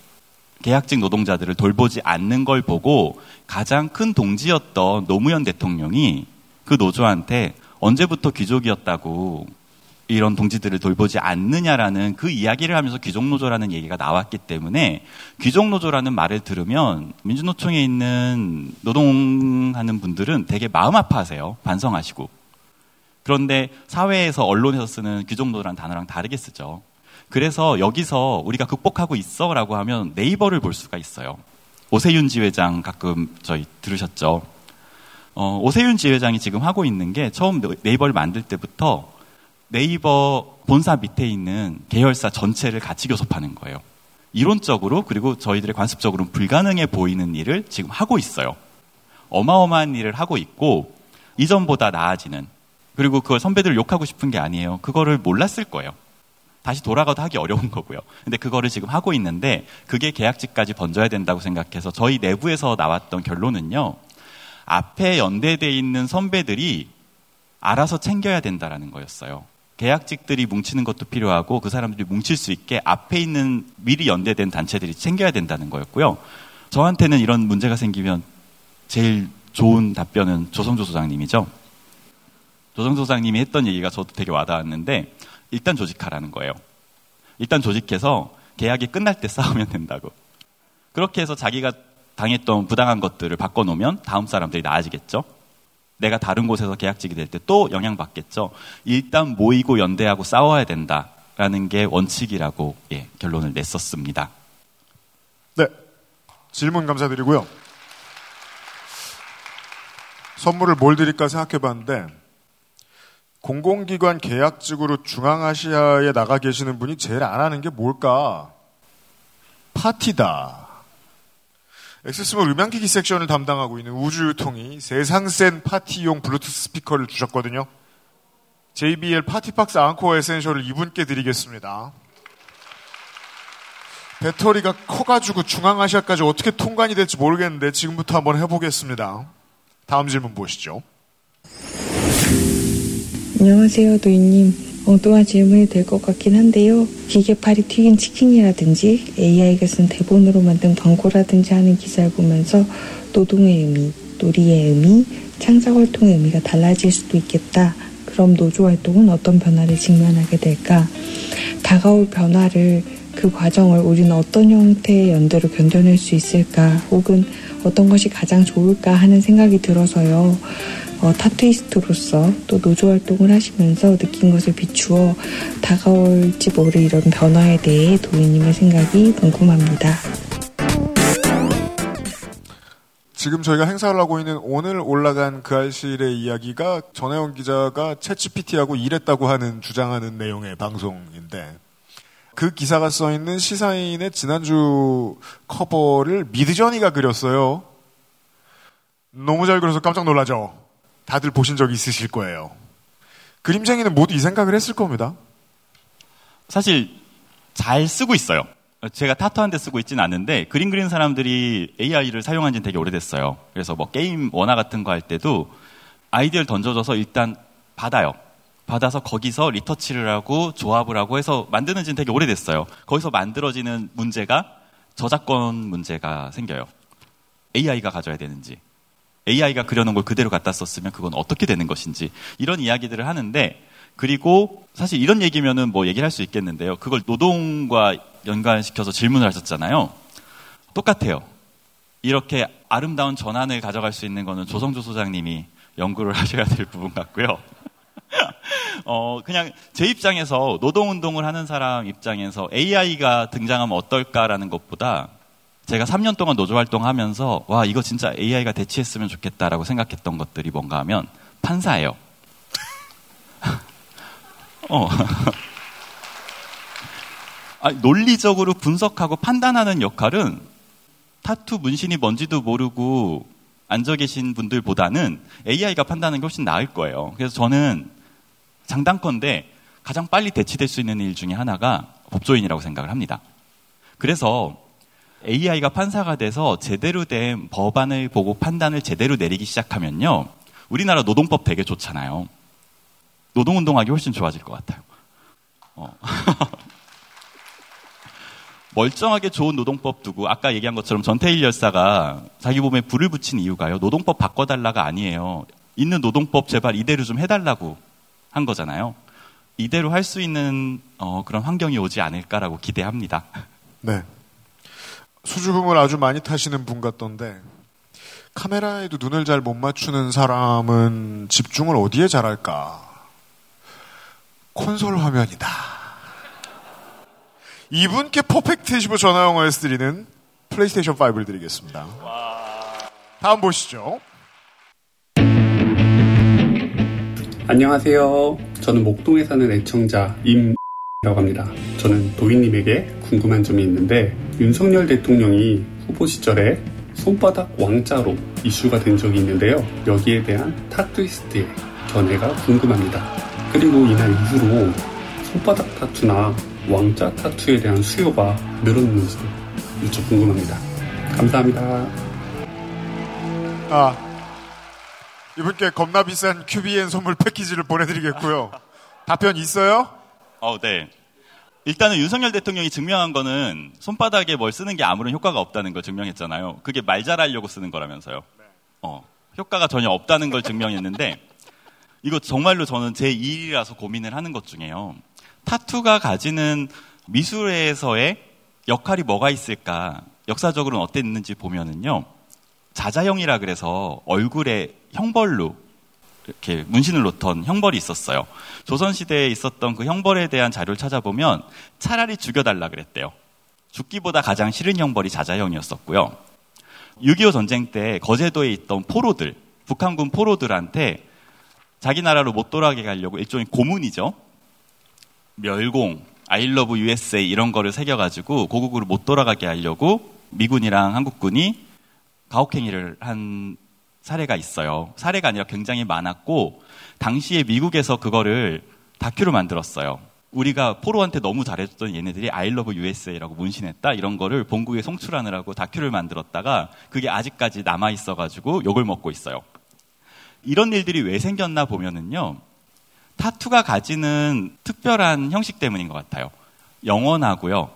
계약직 노동자들을 돌보지 않는 걸 보고 가장 큰 동지였던 노무현 대통령이 그 노조한테 언제부터 귀족이었다고 이런 동지들을 돌보지 않느냐라는 그 이야기를 하면서 귀족노조라는 얘기가 나왔기 때문에 귀족노조라는 말을 들으면 민주노총에 있는 노동하는 분들은 되게 마음 아파하세요. 반성하시고. 그런데 사회에서 언론에서 쓰는 귀족노조라는 단어랑 다르게 쓰죠. 그래서 여기서 우리가 극복하고 있어 라고 하면 네이버를 볼 수가 있어요. 오세윤 지회장 가끔 저희 들으셨죠? 어, 오세윤 지회장이 지금 하고 있는 게 처음 네이버를 만들 때부터 네이버 본사 밑에 있는 계열사 전체를 같이 교섭하는 거예요. 이론적으로 그리고 저희들의 관습적으로는 불가능해 보이는 일을 지금 하고 있어요. 어마어마한 일을 하고 있고 이전보다 나아지는 그리고 그걸 선배들을 욕하고 싶은 게 아니에요. 그거를 몰랐을 거예요. 다시 돌아가도 하기 어려운 거고요. 근데 그거를 지금 하고 있는데 그게 계약직까지 번져야 된다고 생각해서 저희 내부에서 나왔던 결론은요. 앞에 연대돼 있는 선배들이 알아서 챙겨야 된다라는 거였어요. 계약직들이 뭉치는 것도 필요하고 그 사람들이 뭉칠 수 있게 앞에 있는 미리 연대된 단체들이 챙겨야 된다는 거였고요. 저한테는 이런 문제가 생기면 제일 좋은 답변은 조성조 소장님이죠. 조성조 소장님이 했던 얘기가 저도 되게 와닿았는데 일단 조직하라는 거예요. 일단 조직해서 계약이 끝날 때 싸우면 된다고. 그렇게 해서 자기가 당했던 부당한 것들을 바꿔놓으면 다음 사람들이 나아지겠죠. 내가 다른 곳에서 계약직이 될 때 또 영향받겠죠. 일단 모이고 연대하고 싸워야 된다라는 게 원칙이라고 예, 결론을 냈었습니다. 네. 질문 감사드리고요. 선물을 뭘 드릴까 생각해 봤는데, 공공기관 계약직으로 중앙아시아에 나가 계시는 분이 제일 안 하는 게 뭘까? 파티다. XS몰 음향기기 섹션을 담당하고 있는 우주유통이 세상 센 파티용 블루투스 스피커를 주셨거든요. JBL PartyBox Encore Essential을 이분께 드리겠습니다. 배터리가 커가지고 중앙아시아까지 어떻게 통관이 될지 모르겠는데 지금부터 한번 해보겠습니다. 다음 질문 보시죠. 안녕하세요, 도희님. 엉뚱한 질문이 될 것 같긴 한데요. 기계팔이 튀긴 치킨이라든지 AI가 쓴 대본으로 만든 광고라든지 하는 기사를 보면서 노동의 의미, 놀이의 의미, 창작 활동의 의미가 달라질 수도 있겠다. 그럼 노조 활동은 어떤 변화를 직면하게 될까? 다가올 변화를 그 과정을 우리는 어떤 형태의 연대로 견뎌낼 수 있을까? 혹은 어떤 것이 가장 좋을까 하는 생각이 들어서요. 어, 타투이스트로서 또 노조 활동을 하시면서 느낀 것을 비추어 다가올지 모를 이런 변화에 대해 도희님의 생각이 궁금합니다. 지금 저희가 행사를 하고 있는 오늘 올라간 그 알실의 이야기가 전혜원 기자가 채치PT하고 일했다고 하는 주장하는 내용의 방송인데 그 기사가 써 있는 시사인의 지난주 커버를 미드저니가 그렸어요. 너무 잘 그려서 깜짝 놀라죠. 다들 보신 적 있으실 거예요. 그림쟁이는 모두 이 생각을 했을 겁니다. 사실 잘 쓰고 있어요. 제가 타투 할 때 쓰고 있지는 않는데 그림 그리는 사람들이 AI를 사용한 지는 되게 오래됐어요. 그래서 뭐 게임 원화 같은 거 할 때도 아이디어를 던져줘서 일단 받아요. 받아서 거기서 리터치를 하고 조합을 하고 해서 만드는 지는 되게 오래됐어요. 거기서 만들어지는 문제가 저작권 문제가 생겨요. AI가 가져야 되는지, AI가 그려놓은 걸 그대로 갖다 썼으면 그건 어떻게 되는 것인지 이런 이야기들을 하는데 그리고 사실 이런 얘기면은 뭐 얘기를 할 수 있겠는데요. 그걸 노동과 연관시켜서 질문을 하셨잖아요. 똑같아요. 이렇게 아름다운 전환을 가져갈 수 있는 거는 조성조 소장님이 연구를 하셔야 될 부분 같고요. 어, 그냥 제 입장에서 노동운동을 하는 사람 입장에서 AI가 등장하면 어떨까라는 것보다 제가 3년 동안 노조 활동하면서 와, 이거 진짜 AI가 대체했으면 좋겠다라고 생각했던 것들이 뭔가 하면 판사예요. 어. 아니, 논리적으로 분석하고 판단하는 역할은 타투 문신이 뭔지도 모르고 앉아 계신 분들보다는 AI가 판단하는 게 훨씬 나을 거예요. 그래서 저는 장단건데 가장 빨리 대치될 수 있는 일 중에 하나가 법조인이라고 생각을 합니다. 그래서 AI가 판사가 돼서 제대로 된 법안을 보고 판단을 제대로 내리기 시작하면요. 우리나라 노동법 되게 좋잖아요. 노동운동하기 훨씬 좋아질 것 같아요. 어. 멀쩡하게 좋은 노동법 두고 아까 얘기한 것처럼 전태일 열사가 자기 몸에 불을 붙인 이유가요. 노동법 바꿔달라가 아니에요. 있는 노동법 제발 이대로 좀 해달라고 한 거잖아요. 이대로 할 수 있는 어, 그런 환경이 오지 않을까라고 기대합니다. 네. 수줍음을 아주 많이 타시는 분 같던데 카메라에도 눈을 잘 못 맞추는 사람은 집중을 어디에 잘할까? 콘솔 화면이다. 이분께 퍼펙트 15 전화용 OS 드리는 플레이스테이션 5를 드리겠습니다. 다음 보시죠. 안녕하세요. 저는 목동에 사는 애청자 임이라고 합니다. 저는 도희님에게 궁금한 점이 있는데 윤석열 대통령이 후보 시절에 손바닥 왕자로 이슈가 된 적이 있는데요. 여기에 대한 타투이스트의 견해가 궁금합니다. 그리고 이날 이후로 손바닥 타투나 왕자 타투에 대한 수요가 늘었는지 무척 궁금합니다. 감사합니다. 아, 이분께 겁나 비싼 QBN 선물 패키지를 보내드리겠고요. 답변 있어요? 어, 네. 일단은 윤석열 대통령이 증명한 거는 손바닥에 뭘 쓰는 게 아무런 효과가 없다는 걸 증명했잖아요. 그게 말 잘하려고 쓰는 거라면서요. 어, 효과가 전혀 없다는 걸 증명했는데 이거 정말로 저는 제 일이라서 고민을 하는 것 중에요. 타투가 가지는 미술에서의 역할이 뭐가 있을까? 역사적으로는 어땠는지 보면은요. 자자형이라 그래서 얼굴에 형벌로 이렇게 문신을 놓던 형벌이 있었어요. 조선시대에 있었던 그 형벌에 대한 자료를 찾아보면 차라리 죽여달라 그랬대요. 죽기보다 가장 싫은 형벌이 자자형이었었고요. 6.25 전쟁 때 거제도에 있던 포로들, 북한군 포로들한테 자기 나라로 못 돌아가게 하려고 일종의 고문이죠. 멸공, 아일러브 USA 이런 거를 새겨가지고 고국으로 못 돌아가게 하려고 미군이랑 한국군이 가혹행위를 한 사례가 있어요. 사례가 아니라 굉장히 많았고 당시에 미국에서 그거를 다큐로 만들었어요. 우리가 포로한테 너무 잘해줬던 얘네들이 아일러브 USA라고 문신했다 이런 거를 본국에 송출하느라고 다큐를 만들었다가 그게 아직까지 남아 있어가지고 욕을 먹고 있어요. 이런 일들이 왜 생겼나 보면은요. 타투가 가지는 특별한 형식 때문인 것 같아요. 영원하고요.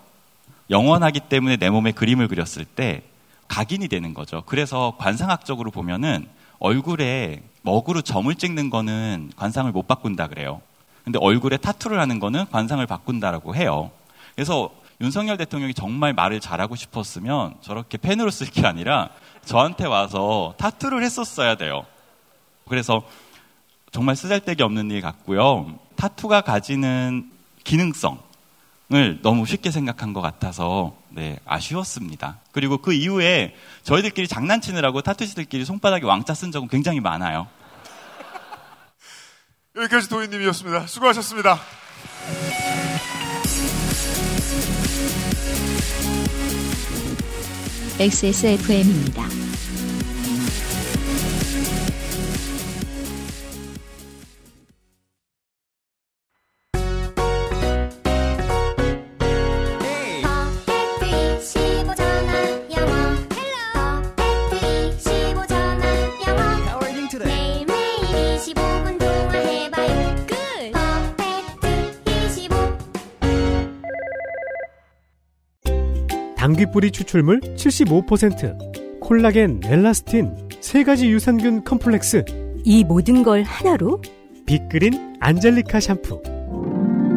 영원하기 때문에 내 몸에 그림을 그렸을 때 각인이 되는 거죠. 그래서 관상학적으로 보면은 얼굴에 먹으로 점을 찍는 거는 관상을 못 바꾼다 그래요. 근데 얼굴에 타투를 하는 거는 관상을 바꾼다라고 해요. 그래서 윤석열 대통령이 정말 말을 잘하고 싶었으면 저렇게 펜으로 쓸 게 아니라 저한테 와서 타투를 했었어야 돼요. 그래서 정말 쓰잘데기 없는 일 같고요. 타투가 가지는 기능성 을 너무 쉽게 생각한 것 같아서 네, 아쉬웠습니다. 그리고 그 이후에 저희들끼리 장난치느라고 타투시들끼리 손바닥에 왕자 쓴 적은 굉장히 많아요. 여기까지 도희님이었습니다. 수고하셨습니다. XSFM입니다. 당귀뿌리 추출물 75%, 콜라겐, 엘라스틴, 세 가지 유산균 컴플렉스. 이 모든 걸 하나로 빅그린 안젤리카 샴푸.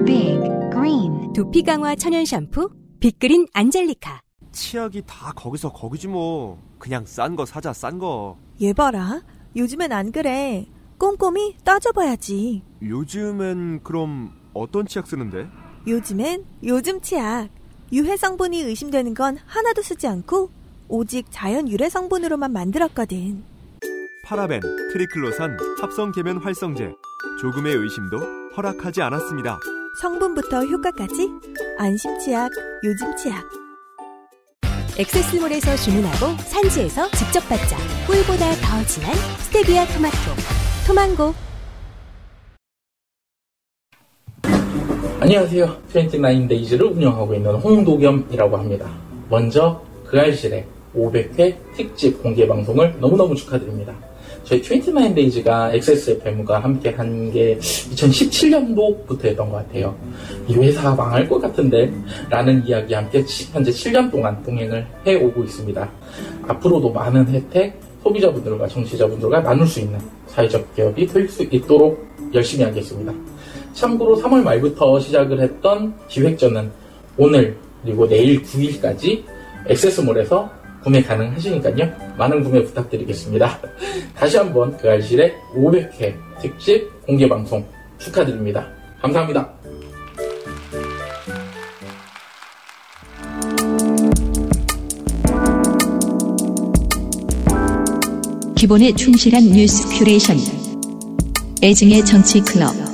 Big Green 두피 강화 천연 샴푸 빅그린 안젤리카. 치약이 다 거기서 거기지 뭐. 그냥 싼 거 사자 싼 거. 얘 봐라. 요즘엔 안 그래. 꼼꼼히 따져봐야지. 요즘엔 그럼 어떤 치약 쓰는데? 요즘엔 요즘 치약. 유해 성분이 의심되는 건 하나도 쓰지 않고 오직 자연 유래 성분으로만 만들었거든. 파라벤, 트리클로산, 합성 계면 활성제. 조금의 의심도 허락하지 않았습니다. 성분부터 효과까지 안심 치약, 요즘 치약. 엑세스몰에서 주문하고 산지에서 직접 받자. 꿀보다 더 진한 스테비아 토마토. 토망고. 안녕하세요. 29 Days를 운영하고 있는 홍도겸이라고 합니다. 먼저 그알싫의 500회 특집 공개 방송을 너무너무 축하드립니다. 저희 29 Days가 XSFM과 함께 한 게 2017년도부터였던 것 같아요. 이 회사 망할 것 같은데 라는 이야기 함께 현재 7년 동안 동행을 해오고 있습니다. 앞으로도 많은 혜택, 소비자분들과 청취자분들과 나눌 수 있는 사회적 기업이 될수 있도록 열심히 하겠습니다. 참고로 3월 말부터 시작을 했던 기획전은 오늘 그리고 내일 9일까지 액세스몰에서 구매 가능하시니까요. 많은 구매 부탁드리겠습니다. 다시 한번 그 알실의 500회 특집 공개 방송 축하드립니다. 감사합니다. 기본에 충실한 뉴스 큐레이션. 애증의 정치 클럽.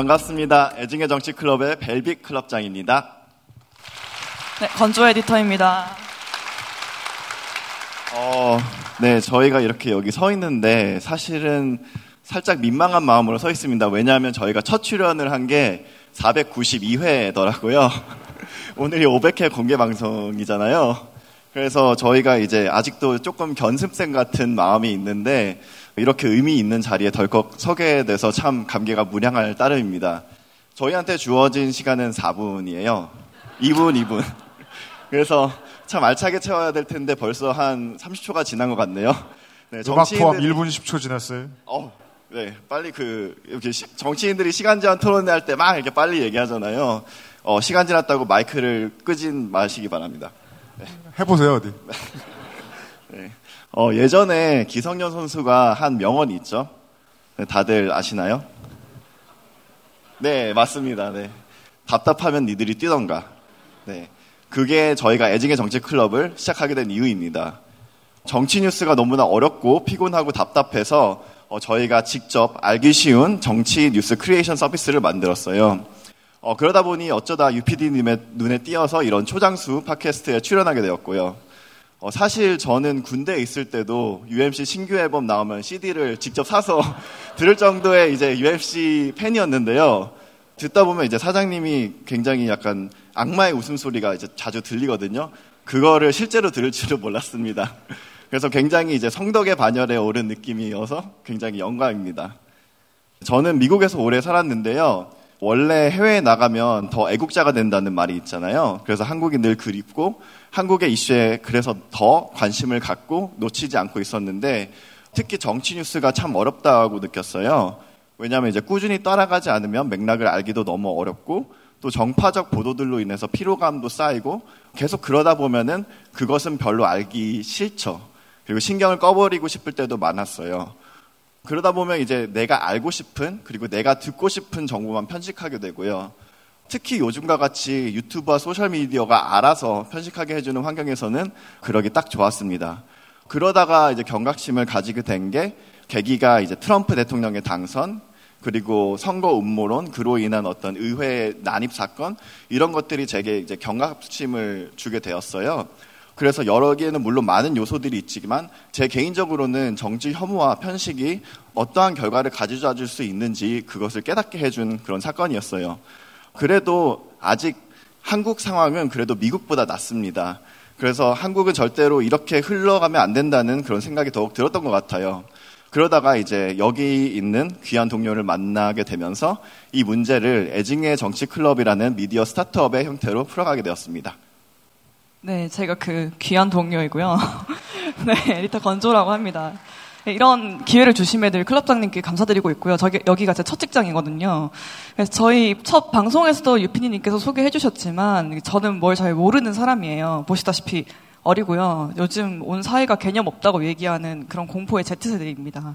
반갑습니다. 애증의 정치 클럽의 벨빅 클럽장입니다. 네, 건조 에디터입니다. 어, 네, 저희가 이렇게 여기 서 있는데 사실은 살짝 민망한 마음으로 서 있습니다. 왜냐하면 저희가 첫 출연을 한 게 492회더라고요. 오늘이 500회 공개 방송이잖아요. 그래서 저희가 이제 아직도 조금 견습생 같은 마음이 있는데 이렇게 의미 있는 자리에 덜컥 서게 돼서 참 감개가 무량할 따름입니다. 저희한테 주어진 시간은 4분이에요. 2분, 2분. 그래서 참 알차게 채워야 될 텐데 벌써 한 30초가 지난 것 같네요. 네, 음악 포함 1분 10초 지났어요. 어, 네, 빨리 그 이렇게 시, 정치인들이 시간 제한 토론회 할 때 막 이렇게 빨리 얘기하잖아요. 어, 시간 지났다고 마이크를 끄진 마시기 바랍니다. 네. 해보세요 어디. 네. 어, 예전에 기성년 선수가 한 명언이 있죠. 네, 다들 아시나요? 네, 맞습니다. 네. 답답하면 니들이 뛰던가. 네. 그게 저희가 애증의 정치 클럽을 시작하게 된 이유입니다. 정치 뉴스가 너무나 어렵고 피곤하고 답답해서 어, 저희가 직접 알기 쉬운 정치 뉴스 큐레이션 서비스를 만들었어요. 어, 그러다 보니 어쩌다 UPD님의 눈에 띄어서 이런 초장수 팟캐스트에 출연하게 되었고요. 어, 사실 저는 군대에 있을 때도 UMC 신규 앨범 나오면 CD를 직접 사서 들을 정도의 이제 UMC 팬이었는데요. 듣다 보면 이제 사장님이 굉장히 약간 악마의 웃음소리가 이제 자주 들리거든요. 그거를 실제로 들을 줄은 몰랐습니다. 그래서 굉장히 이제 성덕의 반열에 오른 느낌이어서 굉장히 영광입니다. 저는 미국에서 오래 살았는데요. 원래 해외에 나가면 더 애국자가 된다는 말이 있잖아요. 그래서 한국이 늘 그립고 한국의 이슈에 그래서 더 관심을 갖고 놓치지 않고 있었는데 특히 정치 뉴스가 참 어렵다고 느꼈어요. 왜냐하면 이제 꾸준히 따라가지 않으면 맥락을 알기도 너무 어렵고 또 정파적 보도들로 인해서 피로감도 쌓이고 계속 그러다 보면은 그것은 별로 알기 싫죠. 그리고 신경을 꺼버리고 싶을 때도 많았어요. 그러다 보면 이제 내가 알고 싶은 그리고 내가 듣고 싶은 정보만 편식하게 되고요. 특히 요즘과 같이 유튜브와 소셜미디어가 알아서 편식하게 해주는 환경에서는 그러기 딱 좋았습니다. 그러다가 이제 경각심을 가지게 된 게 계기가 이제 트럼프 대통령의 당선, 그리고 선거 음모론, 그로 인한 어떤 의회 난입 사건, 이런 것들이 제게 이제 경각심을 주게 되었어요. 그래서 여러 개는 물론 많은 요소들이 있지만 제 개인적으로는 정치 혐오와 편식이 어떠한 결과를 가져다 줄 수 있는지 그것을 깨닫게 해준 그런 사건이었어요. 그래도 아직 한국 상황은 그래도 미국보다 낫습니다. 그래서 한국은 절대로 이렇게 흘러가면 안 된다는 그런 생각이 더욱 들었던 것 같아요. 그러다가 이제 여기 있는 귀한 동료를 만나게 되면서 이 문제를 애징의 정치 클럽이라는 미디어 스타트업의 형태로 풀어가게 되었습니다. 네, 제가 그 귀한 동료이고요. 네, 리타 건조라고 합니다. 네, 이런 기회를 주심에 늘 클럽장님께 감사드리고 있고요. 저기, 여기가 제 첫 직장이거든요. 그래서 저희 첫 방송에서도 유피디님께서 소개해 주셨지만 저는 뭘 잘 모르는 사람이에요. 보시다시피 어리고요. 요즘 온 사회가 개념 없다고 얘기하는 그런 공포의 Z세대입니다.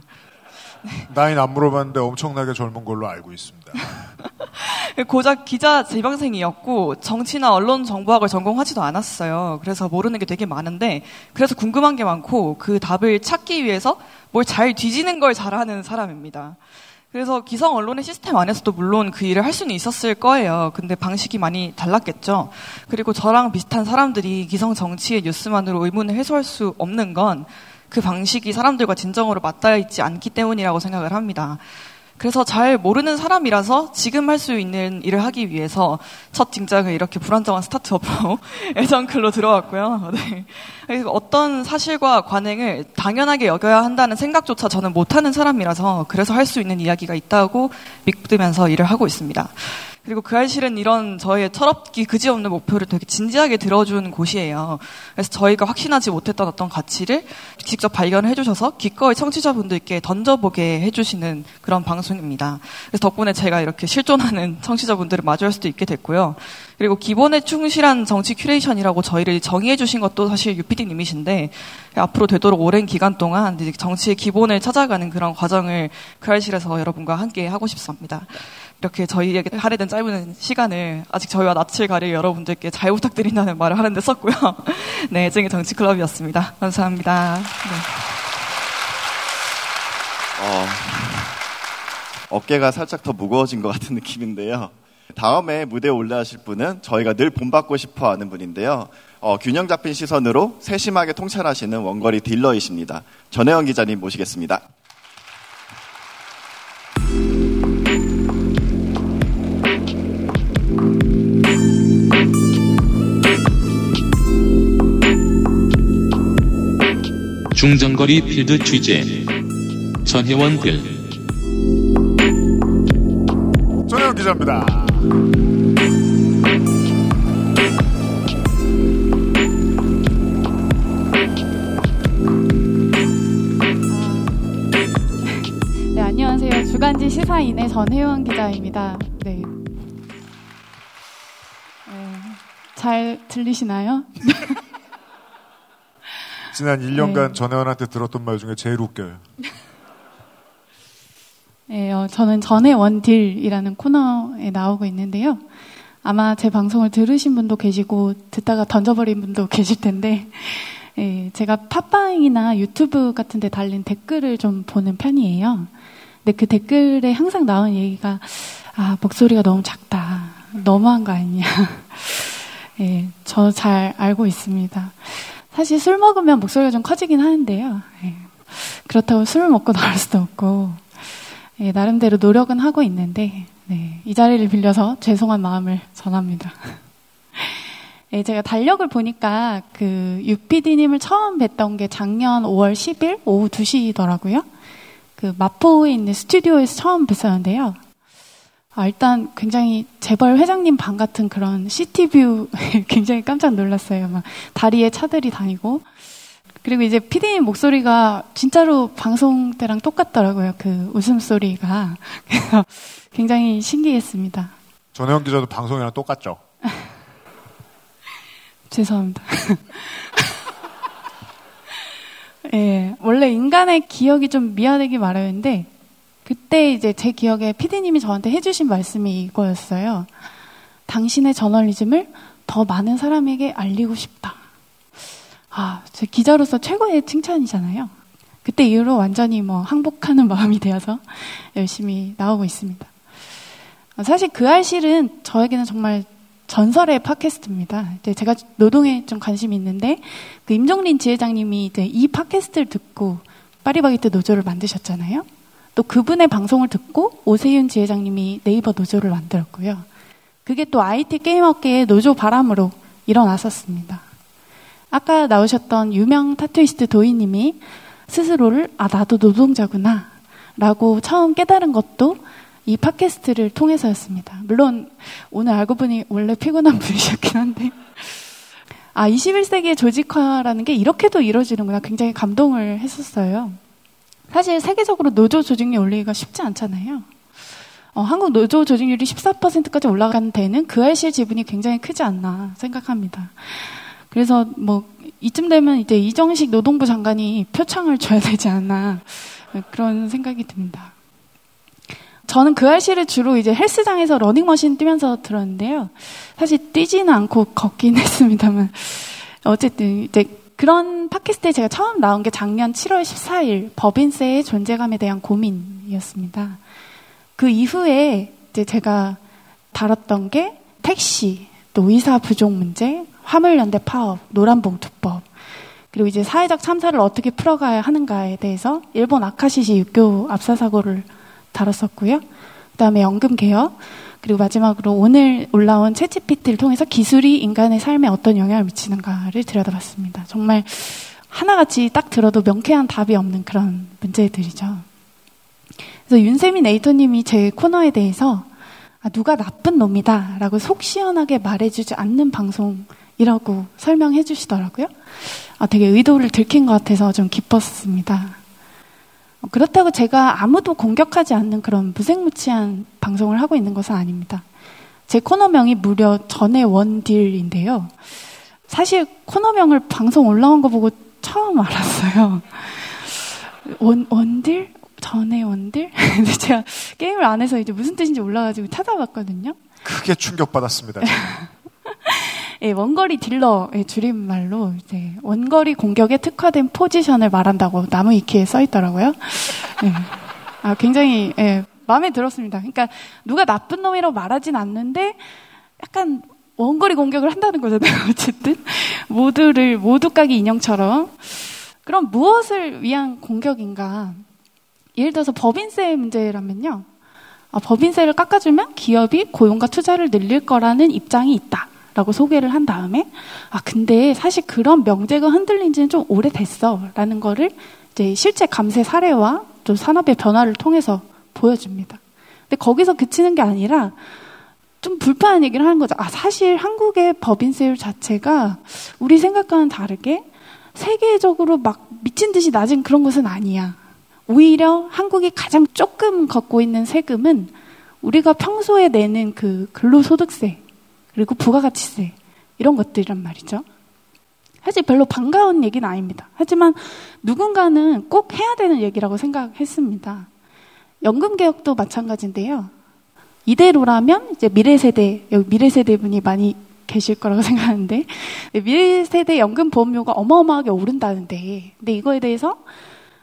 나이는 안 물어봤는데 엄청나게 젊은 걸로 알고 있습니다. 고작 기자 재방생이었고 정치나 언론 정보학을 전공하지도 않았어요. 그래서 모르는 게 되게 많은데 그래서 궁금한 게 많고 그 답을 찾기 위해서 뭘 잘 뒤지는 걸 잘하는 사람입니다. 그래서 기성 언론의 시스템 안에서도 물론 그 일을 할 수는 있었을 거예요. 근데 방식이 많이 달랐겠죠. 그리고 저랑 비슷한 사람들이 기성 정치의 뉴스만으로 의문을 해소할 수 없는 건 그 방식이 사람들과 진정으로 맞닿아 있지 않기 때문이라고 생각을 합니다. 그래서 잘 모르는 사람이라서 지금 할 수 있는 일을 하기 위해서 첫 직장을 이렇게 불안정한 스타트업으로 애정클로 들어왔고요. 네. 어떤 사실과 관행을 당연하게 여겨야 한다는 생각조차 저는 못하는 사람이라서 그래서 할 수 있는 이야기가 있다고 믿으면서 일을 하고 있습니다. 그리고 그알싫은 이런 저의 철없기 그지없는 목표를 되게 진지하게 들어준 곳이에요. 그래서 저희가 확신하지 못했던 어떤 가치를 직접 발견해 주셔서 기꺼이 청취자분들께 던져보게 해주시는 그런 방송입니다. 그래서 덕분에 제가 이렇게 실존하는 청취자분들을 마주할 수도 있게 됐고요. 그리고 기본에 충실한 정치 큐레이션이라고 저희를 정의해 주신 것도 사실 유피디님이신데 앞으로 되도록 오랜 기간 동안 정치의 기본을 찾아가는 그런 과정을 그 알실에서 여러분과 함께 하고 싶습니다. 이렇게 저희에게 할애된 짧은 시간을 아직 저희와 낯을 가릴 여러분들께 잘 부탁드린다는 말을 하는데 썼고요. 네, 애증의 정치클럽이었습니다. 감사합니다. 네. 어, 어깨가 살짝 더 무거워진 것 같은 느낌인데요. 다음에 무대에 올라가실 분은 저희가 늘 본받고 싶어 하는 분인데요. 어, 균형 잡힌 시선으로 세심하게 통찰하시는 원거리 딜러이십니다. 전혜원 기자님 모시겠습니다. 중장거리 필드 취재 전혜원 글 전혜원 기자입니다. 네, 안녕하세요. 주간지 시사인의 전혜원 기자입니다. 네. 네, 잘 들리시나요? 지난 1년간 네. 전혜원한테 들었던 말 중에 제일 웃겨요. 네, 어, 저는 전의 원딜이라는 코너에 나오고 있는데요. 아마 제 방송을 들으신 분도 계시고 듣다가 던져버린 분도 계실 텐데 예, 제가 팟빵이나 유튜브 같은 데 달린 댓글을 좀 보는 편이에요. 근데 그 댓글에 항상 나온 얘기가 아, 목소리가 너무 작다. 너무한 거 아니냐. 예, 저 잘 알고 있습니다. 사실 술 먹으면 목소리가 좀 커지긴 하는데요. 예, 그렇다고 술을 먹고 나올 수도 없고 예, 나름대로 노력은 하고 있는데 네, 이 자리를 빌려서 죄송한 마음을 전합니다. 예, 제가 달력을 보니까 그 유피디님을 처음 뵀던 게 작년 5월 10일 오후 2시더라고요. 그 마포에 있는 스튜디오에서 처음 뵀었는데요. 아, 일단 굉장히 재벌 회장님 방 같은 그런 시티뷰 굉장히 깜짝 놀랐어요. 막 다리에 차들이 다니고 그리고 이제 피디님 목소리가 진짜로 방송 때랑 똑같더라고요. 그 웃음소리가. 그래서 굉장히 신기했습니다. 전혜원 기자도 방송이랑 똑같죠? 죄송합니다. 예, 원래 인간의 기억이 좀 미화되기 마련인데, 그때 이제 제 기억에 피디님이 저한테 해주신 말씀이 이거였어요. 당신의 저널리즘을 더 많은 사람에게 알리고 싶다. 아, 제 기자로서 최고의 칭찬이잖아요. 그때 이후로 완전히 뭐 항복하는 마음이 되어서 열심히 나오고 있습니다. 사실 그 알실은 저에게는 정말 전설의 팟캐스트입니다. 이제 제가 노동에 좀 관심이 있는데 그 임종린 지회장님이 이제 이 팟캐스트를 듣고 파리바게트 노조를 만드셨잖아요. 또 그분의 방송을 듣고 오세윤 지회장님이 네이버 노조를 만들었고요. 그게 또 IT 게임 업계의 노조 바람으로 일어났었습니다. 아까 나오셨던 유명 타투이스트 도희님이 스스로를 아 나도 노동자구나 라고 처음 깨달은 것도 이 팟캐스트를 통해서였습니다. 물론 오늘 알고 보니 원래 피곤한 분이셨긴 한데 아 21세기의 조직화라는 게 이렇게도 이루어지는구나 굉장히 감동을 했었어요. 사실 세계적으로 노조 조직률 올리기가 쉽지 않잖아요. 어, 한국 노조 조직률이 14%까지 올라간 데는 그 알실 지분이 굉장히 크지 않나 생각합니다. 그래서 뭐 이쯤 되면 이제 이정식 노동부 장관이 표창을 줘야 되지 않나 그런 생각이 듭니다. 저는 그 알씨를 주로 이제 헬스장에서 러닝머신 뛰면서 들었는데요. 사실 뛰지는 않고 걷긴 했습니다만 어쨌든 이제 그런 팟캐스트에 제가 처음 나온 게 작년 7월 14일 법인세의 존재감에 대한 고민이었습니다. 그 이후에 이제 제가 다뤘던 게 택시, 또 의사 부족 문제, 화물연대 파업, 노란봉투법, 그리고 이제 사회적 참사를 어떻게 풀어가야 하는가에 대해서 일본 아카시시 육교 압사 사고를 다뤘었고요. 그다음에 연금 개혁, 그리고 마지막으로 오늘 올라온 채찌피트를 통해서 기술이 인간의 삶에 어떤 영향을 미치는가를 들여다봤습니다. 정말 하나같이 딱 들어도 명쾌한 답이 없는 그런 문제들이죠. 그래서 윤세민 에이터님이 제 코너에 대해서 아, 누가 나쁜 놈이다 라고 속 시원하게 말해주지 않는 방송이라고 설명해 주시더라고요. 아, 되게 의도를 들킨 것 같아서 좀 기뻤습니다. 어, 그렇다고 제가 아무도 공격하지 않는 그런 무색무취한 방송을 하고 있는 것은 아닙니다. 제 코너명이 무려 전의 원딜인데요. 사실 코너명을 방송 올라온 거 보고 처음 알았어요. 원, 원딜? 전의 원딜? 제가 게임을 안 해서 이제 무슨 뜻인지 올라가지고 찾아봤거든요. 크게 충격받았습니다. 예, 원거리 딜러의 줄임말로 이제 원거리 공격에 특화된 포지션을 말한다고 나무 위키에 써 있더라고요. 예. 아, 굉장히 예, 마음에 들었습니다. 그러니까 누가 나쁜 놈이라고 말하진 않는데 약간 원거리 공격을 한다는 거잖아요. 어쨌든 모두를 모두 까기 인형처럼 그럼 무엇을 위한 공격인가? 예를 들어서 법인세 문제라면요. 아, 법인세를 깎아주면 기업이 고용과 투자를 늘릴 거라는 입장이 있다. 라고 소개를 한 다음에, 아, 근데 사실 그런 명제가 흔들린 지는 좀 오래됐어. 라는 거를 이제 실제 감세 사례와 또 산업의 변화를 통해서 보여줍니다. 근데 거기서 그치는 게 아니라 좀 불편한 얘기를 하는 거죠. 아, 사실 한국의 법인세율 자체가 우리 생각과는 다르게 세계적으로 막 미친 듯이 낮은 그런 것은 아니야. 오히려 한국이 가장 조금 걷고 있는 세금은 우리가 평소에 내는 그 근로소득세, 그리고 부가가치세, 이런 것들이란 말이죠. 사실 별로 반가운 얘기는 아닙니다. 하지만 누군가는 꼭 해야 되는 얘기라고 생각했습니다. 연금 개혁도 마찬가지인데요. 이대로라면 이제 미래 세대, 여기 미래 세대 분이 많이 계실 거라고 생각하는데, 미래 세대 연금 보험료가 어마어마하게 오른다는데, 근데 이거에 대해서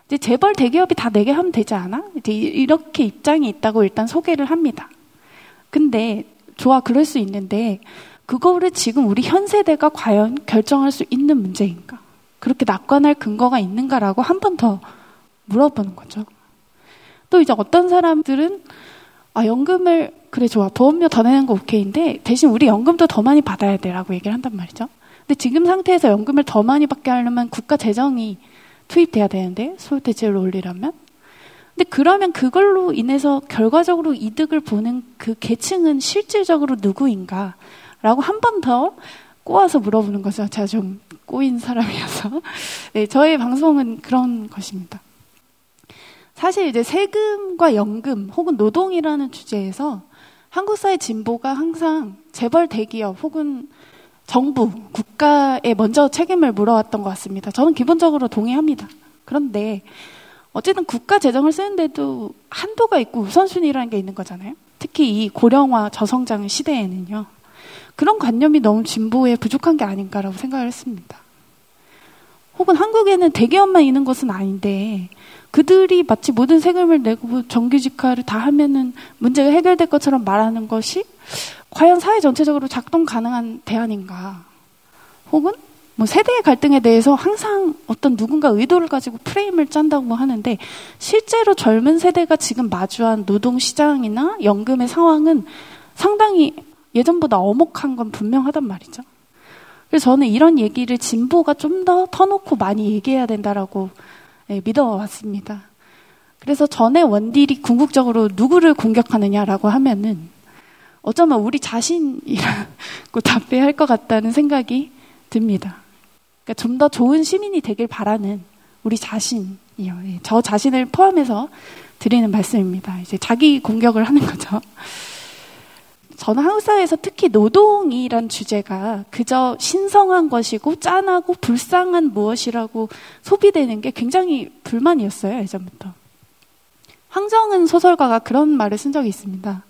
이제 재벌 대기업이 다 내게 하면 되지 않아? 이제 이렇게 입장이 있다고 일단 소개를 합니다. 근데 좋아 그럴 수 있는데 그거를 지금 우리 현 세대가 과연 결정할 수 있는 문제인가? 그렇게 낙관할 근거가 있는가라고 한 번 더 물어보는 거죠. 또 이제 어떤 사람들은 아 연금을 그래 좋아 보험료 더 내는 거 오케이인데 대신 우리 연금도 더 많이 받아야 돼 라고 얘기를 한단 말이죠. 근데 지금 상태에서 연금을 더 많이 받게 하려면 국가 재정이 투입돼야 되는데 소유대지를 올리려면 근데 그러면 그걸로 인해서 결과적으로 이득을 보는 그 계층은 실질적으로 누구인가? 라고 한 번 더 꼬아서 물어보는 거죠. 제가 좀 꼬인 사람이어서. 네, 저의 방송은 그런 것입니다. 사실 이제 세금과 연금 혹은 노동이라는 주제에서 한국 사회 진보가 항상 재벌 대기업 혹은 정부, 국가에 먼저 책임을 물어왔던 것 같습니다. 저는 기본적으로 동의합니다. 그런데 어쨌든 국가 재정을 쓰는데도 한도가 있고 우선순위라는 게 있는 거잖아요. 특히 이 고령화 저성장 시대에는요. 그런 관념이 너무 진보에 부족한 게 아닌가라고 생각을 했습니다. 혹은 한국에는 대기업만 있는 것은 아닌데 그들이 마치 모든 세금을 내고 정규직화를 다 하면은 문제가 해결될 것처럼 말하는 것이 과연 사회 전체적으로 작동 가능한 대안인가? 혹은 뭐 세대의 갈등에 대해서 항상 어떤 누군가 의도를 가지고 프레임을 짠다고 하는데 실제로 젊은 세대가 지금 마주한 노동 시장이나 연금의 상황은 상당히 예전보다 어목한 건 분명하단 말이죠. 그래서 저는 이런 얘기를 진보가 좀 더 터놓고 많이 얘기해야 된다라고 예, 믿어왔습니다. 그래서 전에 원딜이 궁극적으로 누구를 공격하느냐라고 하면은 어쩌면 우리 자신이라고 답해야 할 것 같다는 생각이 듭니다. 그러니까 좀 더 좋은 시민이 되길 바라는 우리 자신이요. 예, 저 자신을 포함해서 드리는 말씀입니다. 이제 자기 공격을 하는 거죠. 저는 한국 사회에서 특히 노동이란 주제가 그저 신성한 것이고 짠하고 불쌍한 무엇이라고 소비되는 게 굉장히 불만이었어요, 예전부터. 황정은 소설가가 그런 말을 쓴 적이 있습니다.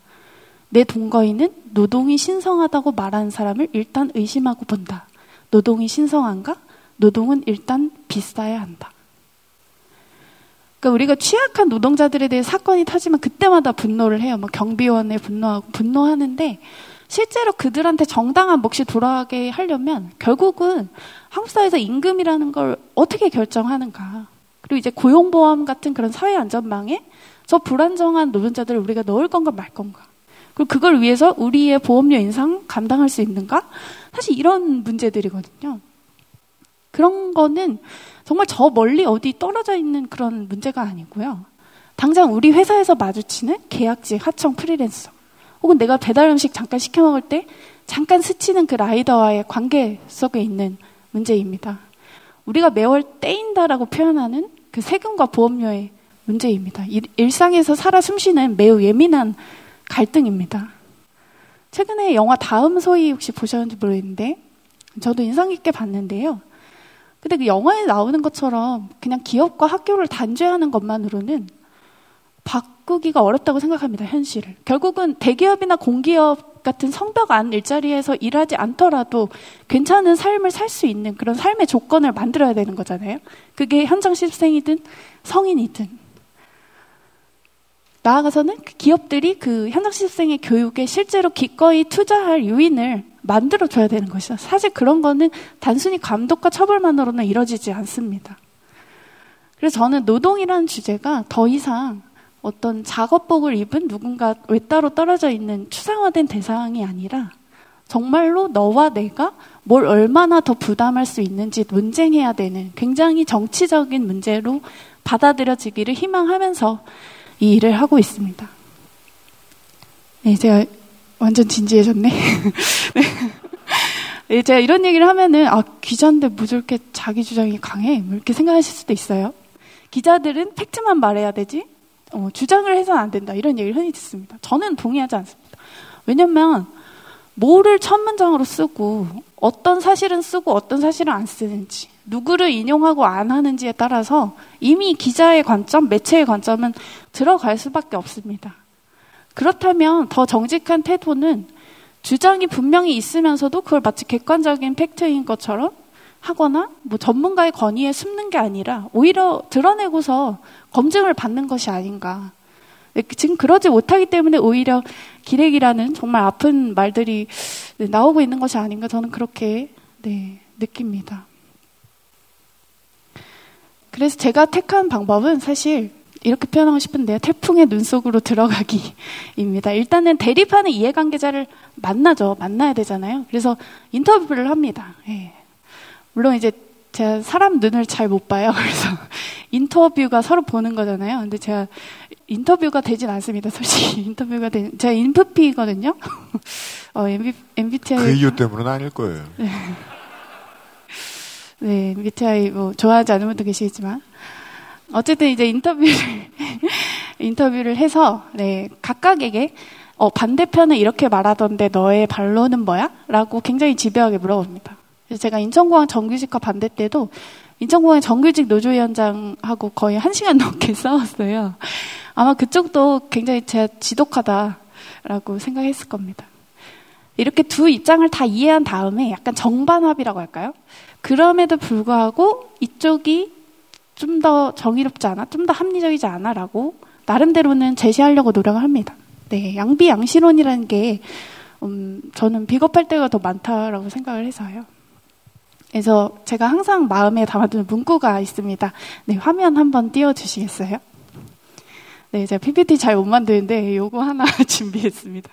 내 동거인은 노동이 신성하다고 말하는 사람을 일단 의심하고 본다. 노동이 신성한가? 노동은 일단 비싸야 한다. 그러니까 우리가 취약한 노동자들에 대해 사건이 터지면 그때마다 분노를 해요. 뭐 경비원에 분노하고 분노하는데 실제로 그들한테 정당한 몫이 돌아가게 하려면 결국은 한국 사회에서 임금이라는 걸 어떻게 결정하는가. 그리고 이제 고용보험 같은 그런 사회 안전망에 저 불안정한 노동자들을 우리가 넣을 건가 말 건가. 그리고 그걸 위해서 우리의 보험료 인상 감당할 수 있는가? 사실 이런 문제들이거든요. 그런 거는 정말 저 멀리 어디 떨어져 있는 그런 문제가 아니고요. 당장 우리 회사에서 마주치는 계약직, 하청, 프리랜서, 혹은 내가 배달 음식 잠깐 시켜 먹을 때 잠깐 스치는 그 라이더와의 관계 속에 있는 문제입니다. 우리가 매월 떼인다라고 표현하는 그 세금과 보험료의 문제입니다. 일 상에서 살아 숨쉬는 매우 예민한 갈등입니다. 최근에 영화 다음 소위 혹시 보셨는지 모르겠는데 저도 인상 깊게 봤는데요. 근데 그 영화에 나오는 것처럼 그냥 기업과 학교를 단죄하는 것만으로는 바꾸기가 어렵다고 생각합니다, 현실을. 결국은 대기업이나 공기업 같은 성벽 안 일자리에서 일하지 않더라도 괜찮은 삶을 살 수 있는 그런 삶의 조건을 만들어야 되는 거잖아요. 그게 현장 실생이든 성인이든. 나아가서는 그 기업들이 그 현장 실생의 교육에 실제로 기꺼이 투자할 요인을 만들어줘야 되는 것이죠. 사실 그런 거는 단순히 감독과 처벌만으로는 이루어지지 않습니다. 그래서 저는 노동이라는 주제가 더 이상 어떤 작업복을 입은 누군가 외따로 떨어져 있는 추상화된 대상이 아니라 정말로 너와 내가 뭘 얼마나 더 부담할 수 있는지 논쟁해야 되는 굉장히 정치적인 문제로 받아들여지기를 희망하면서 이 일을 하고 있습니다. 네, 제가 완전 진지해졌네. 네. 제가 이런 얘기를 하면은, 아, 기자인데 뭐 저렇게 자기 주장이 강해? 뭐 이렇게 생각하실 수도 있어요. 기자들은 팩트만 말해야 되지, 어, 주장을 해서는 안 된다. 이런 얘기를 흔히 듣습니다. 저는 동의하지 않습니다. 왜냐면, 뭐를 첫 문장으로 쓰고, 어떤 사실은 쓰고 어떤 사실은 안 쓰는지, 누구를 인용하고 안 하는지에 따라서 이미 기자의 관점, 매체의 관점은 들어갈 수밖에 없습니다. 그렇다면 더 정직한 태도는 주장이 분명히 있으면서도 그걸 마치 객관적인 팩트인 것처럼 하거나 뭐 전문가의 건의에 숨는 게 아니라 오히려 드러내고서 검증을 받는 것이 아닌가. 네, 지금 그러지 못하기 때문에 오히려 기레기라는 정말 아픈 말들이 네, 나오고 있는 것이 아닌가 저는 그렇게 네, 느낍니다. 그래서 제가 택한 방법은 사실 이렇게 표현하고 싶은데요. 태풍의 눈 속으로 들어가기입니다. 일단은 대립하는 이해관계자를 만나죠. 만나야 되잖아요. 그래서 인터뷰를 합니다. 예. 물론 이제 제가 사람 눈을 잘 못 봐요. 그래서 인터뷰가 서로 보는 거잖아요. 근데 제가 인터뷰가 되진 않습니다. 솔직히 인터뷰가 되 제가 인프피거든요. 어, MB, MBTI 그 이유 때문은 아닐 거예요. 네. 네, MBTI 뭐 좋아하지 않는 분도 계시겠지만 어쨌든 이제 인터뷰를 인터뷰를 해서 네, 각각에게 어, 반대편은 이렇게 말하던데 너의 반론은 뭐야? 라고 굉장히 집요하게 물어봅니다. 그래서 제가 인천공항 정규직과 반대 때도 인천공항 정규직 노조위원장하고 거의 한 시간 넘게 싸웠어요. 아마 그쪽도 굉장히 제가 지독하다라고 생각했을 겁니다. 이렇게 두 입장을 다 이해한 다음에 약간 정반합이라고 할까요? 그럼에도 불구하고 이쪽이 좀 더 정의롭지 않아? 좀 더 합리적이지 않아? 라고 나름대로는 제시하려고 노력을 합니다. 네, 양비 양실론이라는 게 음, 저는 비겁할 때가 더 많다라고 생각을 해서요. 그래서 제가 항상 마음에 담아두는 문구가 있습니다. 네, 화면 한번 띄워주시겠어요? 네, 제가 PPT 잘 못 만드는데 요거 하나 준비했습니다.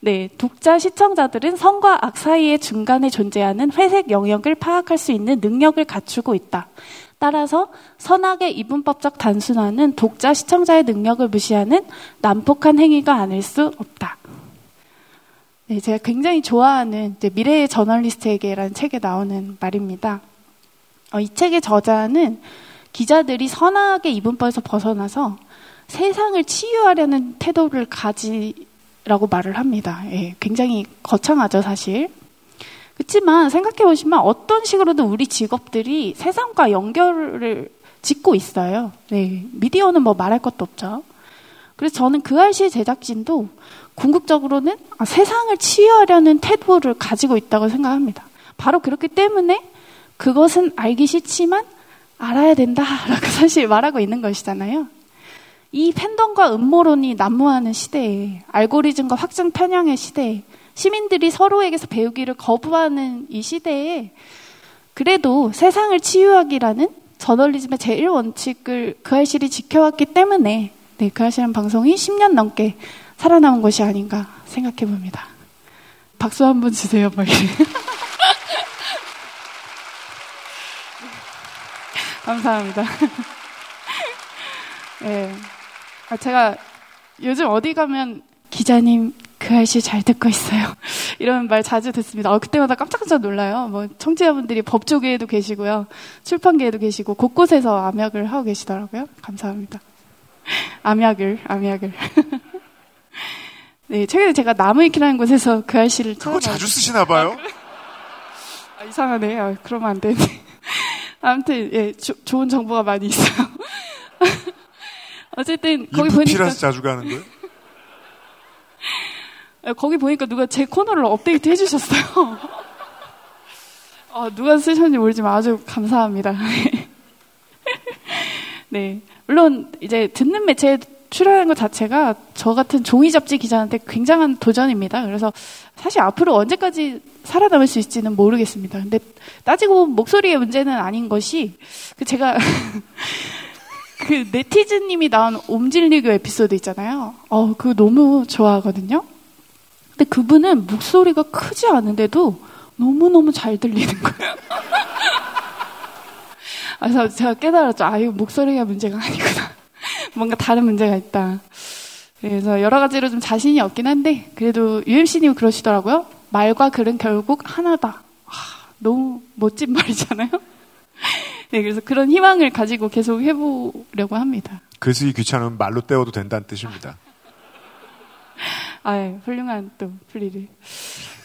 네, 독자 시청자들은 선과 악 사이의 중간에 존재하는 회색 영역을 파악할 수 있는 능력을 갖추고 있다. 따라서 선악의 이분법적 단순화는 독자 시청자의 능력을 무시하는 난폭한 행위가 아닐 수 없다. 네, 제가 굉장히 좋아하는 미래의 저널리스트에게라는 책에 나오는 말입니다. 어, 이 책의 저자는 기자들이 선악의 이분법에서 벗어나서 세상을 치유하려는 태도를 가지라고 말을 합니다. 예, 굉장히 거창하죠, 사실. 그렇지만 생각해 보시면 어떤 식으로든 우리 직업들이 세상과 연결을 짓고 있어요. 네, 미디어는 뭐 말할 것도 없죠. 그래서 저는 그 알씨 제작진도 궁극적으로는 아, 세상을 치유하려는 태도를 가지고 있다고 생각합니다. 바로 그렇기 때문에 그것은 알기 싫지만 알아야 된다라고 사실 말하고 있는 것이잖아요. 이 팬덤과 음모론이 난무하는 시대에 알고리즘과 확장 편향의 시대에 시민들이 서로에게서 배우기를 거부하는 이 시대에 그래도 세상을 치유하기라는 저널리즘의 제일 원칙을 그 알실이 지켜왔기 때문에 네, 그 알실한 방송이 10년 넘게 살아남은 것이 아닌가 생각해 봅니다. 박수 한 번 주세요, 빨리. 감사합니다. 네. 아, 제가 요즘 어디 가면 기자님 그 아저씨 잘 듣고 있어요. 이런 말 자주 듣습니다. 어, 그때마다 깜짝깜짝 놀라요. 뭐 청취자분들이 법조계에도 계시고요. 출판계에도 계시고 곳곳에서 암약을 하고 계시더라고요. 감사합니다. 암약을, 암약을. 네, 최근에 제가 나무위키라는 곳에서 그 아저씨를 그거 자주 쓰시나 봐요? 아, 이상하네. 아, 그러면 안 되네. 아무튼 예, 조, 좋은 정보가 많이 있어요. 어쨌든 거기 보니까 자주 가는 거예요? 거기 보니까 누가 제 코너를 업데이트 해주셨어요. 어, 누가 쓰셨는지 모르지만 아주 감사합니다. 네. 물론 이제 듣는 매체에 출연하는 것 자체가 저 같은 종이 잡지 기자한테 굉장한 도전입니다. 그래서 사실 앞으로 언제까지 살아남을 수 있을지는 모르겠습니다. 근데 따지고 목소리의 문제는 아닌 것이 그 제가 그 네티즌님이 나온 옴질리교 에피소드 있잖아요. 어, 그거 너무 좋아하거든요. 근데 그분은 목소리가 크지 않은데도 너무너무 잘 들리는 거예요. 그래서 제가 깨달았죠. 아, 이거 목소리가 문제가 아니구나. 뭔가 다른 문제가 있다. 그래서 여러 가지로 좀 자신이 없긴 한데, 그래도 UMC님이 그러시더라고요. 말과 글은 결국 하나다. 아, 너무 멋진 말이잖아요? 네, 그래서 그런 희망을 가지고 계속 해보려고 합니다. 글쓰기 귀찮으면 말로 때워도 된다는 뜻입니다. 아, 예, 훌륭한 또 플리를.